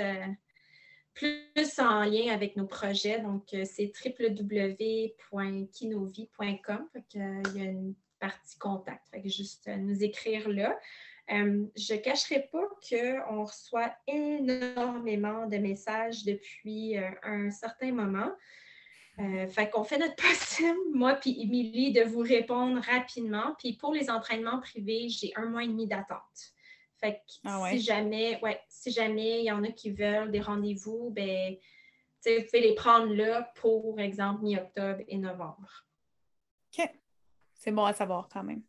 plus en lien avec nos projets. Donc, c'est www.kinovi.com. Il y a une partie contact. Fait juste nous écrire là. Euh, je ne cacherai pas qu'on reçoit énormément de messages depuis euh, un certain moment. Euh, fait qu'on fait notre possible, moi puis Émilie, de vous répondre rapidement. Puis pour les entraînements privés, j'ai un mois et demi d'attente. Fait que ah si jamais, ouais, si jamais il y en a qui veulent des rendez-vous, ben, vous pouvez les prendre là pour exemple mi-octobre et novembre. OK. C'est bon à savoir quand même.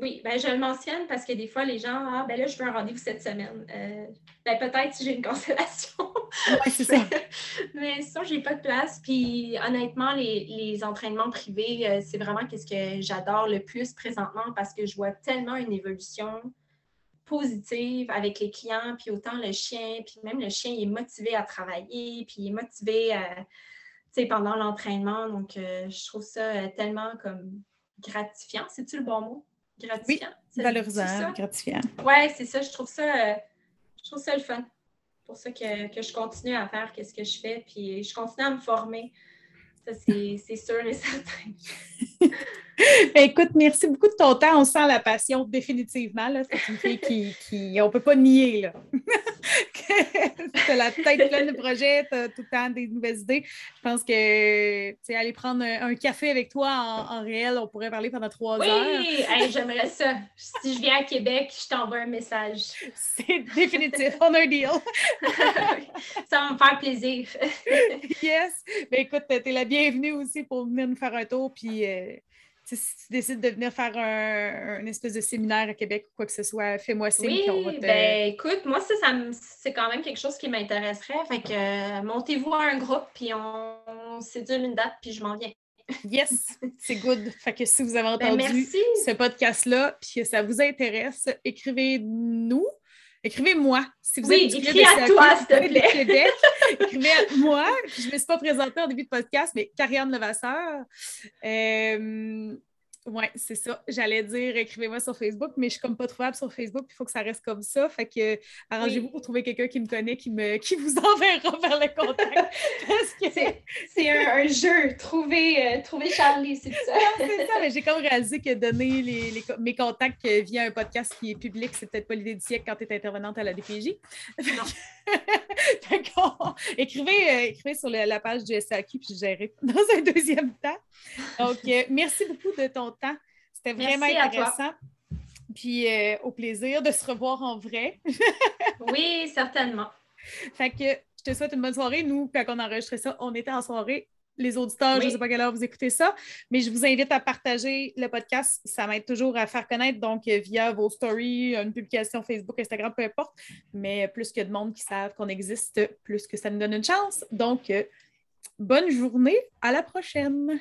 Oui, ben, je le mentionne parce que des fois, les gens, ah, ben là, je veux un rendez-vous cette semaine. Euh, ben, peut-être si j'ai une constellation. Oui, c'est ça. Mais ça, j'ai pas de place. Puis honnêtement, les, entraînements privés, euh, c'est vraiment ce que j'adore le plus présentement parce que je vois tellement une évolution positive avec les clients, puis autant le chien, puis même le chien il est motivé à travailler, puis il est motivé à, pendant l'entraînement. Donc, euh, je trouve ça tellement comme gratifiant. C'est-tu le bon mot? Gratifiant. Oui, valorisant, gratifiant. Oui, c'est ça. Je trouve ça, euh, je trouve ça le fun. Pour ça que, que, je continue à faire ce que je fais, puis je continue à me former. Ça, c'est sûr et certain. Écoute, merci beaucoup de ton temps. On sent la passion définitivement. C'est une fille qui, qui on ne peut pas nier. Là. tu as la tête pleine de projets, tu as tout le temps des nouvelles idées. Je pense que aller prendre un, café avec toi en, réel, on pourrait parler pendant trois heures. Oui, j'aimerais ça. Si je viens à Québec, je t'envoie un message. C'est définitif. On a un deal. ça va me faire plaisir. yes. Ben, écoute, tu es la bienvenue aussi pour venir nous faire un tour. Puis, euh, si tu décides de venir faire un, espèce de séminaire à Québec ou quoi que ce soit, fais-moi signe. Oui, on va te... ben écoute, moi, ça, c'est quand même quelque chose qui m'intéresserait. Fait que euh, montez-vous à un groupe, puis on, sédule une date, puis je m'en viens. Yes, c'est good. Fait que si vous avez ben, entendu ce podcast-là, puis que ça vous intéresse, écrivez-nous. Écrivez-moi. Si vous oui, êtes écris à toi, s'il te plaît. Québec, écrivez à moi. Je ne me suis pas présentée en début de podcast, mais Karianne Levasseur. Euh, oui, c'est ça. J'allais dire écrivez-moi sur Facebook, mais je suis comme pas trouvable sur Facebook, il faut que ça reste comme ça. Fait que arrangez-vous pour trouver quelqu'un qui me connaît, qui me qui vous enverra vers le contact. c'est un, jeu. Trouver, euh, Charlie, c'est ça. c'est ça, mais j'ai comme réalisé que donner les, mes contacts via un podcast qui est public, c'est peut-être pas l'idée du siècle quand tu es intervenante à la DPJ. écrivez, euh, écrivez sur la, page du SAQ, puis je gérerai dans un deuxième temps. Donc, euh, merci beaucoup de ton temps. C'était vraiment intéressant. Puis euh, au plaisir de se revoir en vrai. oui, certainement. Fait que je te souhaite une bonne soirée. Nous, quand on a enregistré ça, on était en soirée. Les auditeurs, je ne sais pas quelle heure vous écoutez ça, mais je vous invite à partager le podcast. Ça m'aide toujours à faire connaître, donc euh, via vos stories, une publication Facebook, Instagram, peu importe. Mais plus que de monde qui savent qu'on existe, plus que ça nous donne une chance. Donc, euh, bonne journée. À la prochaine.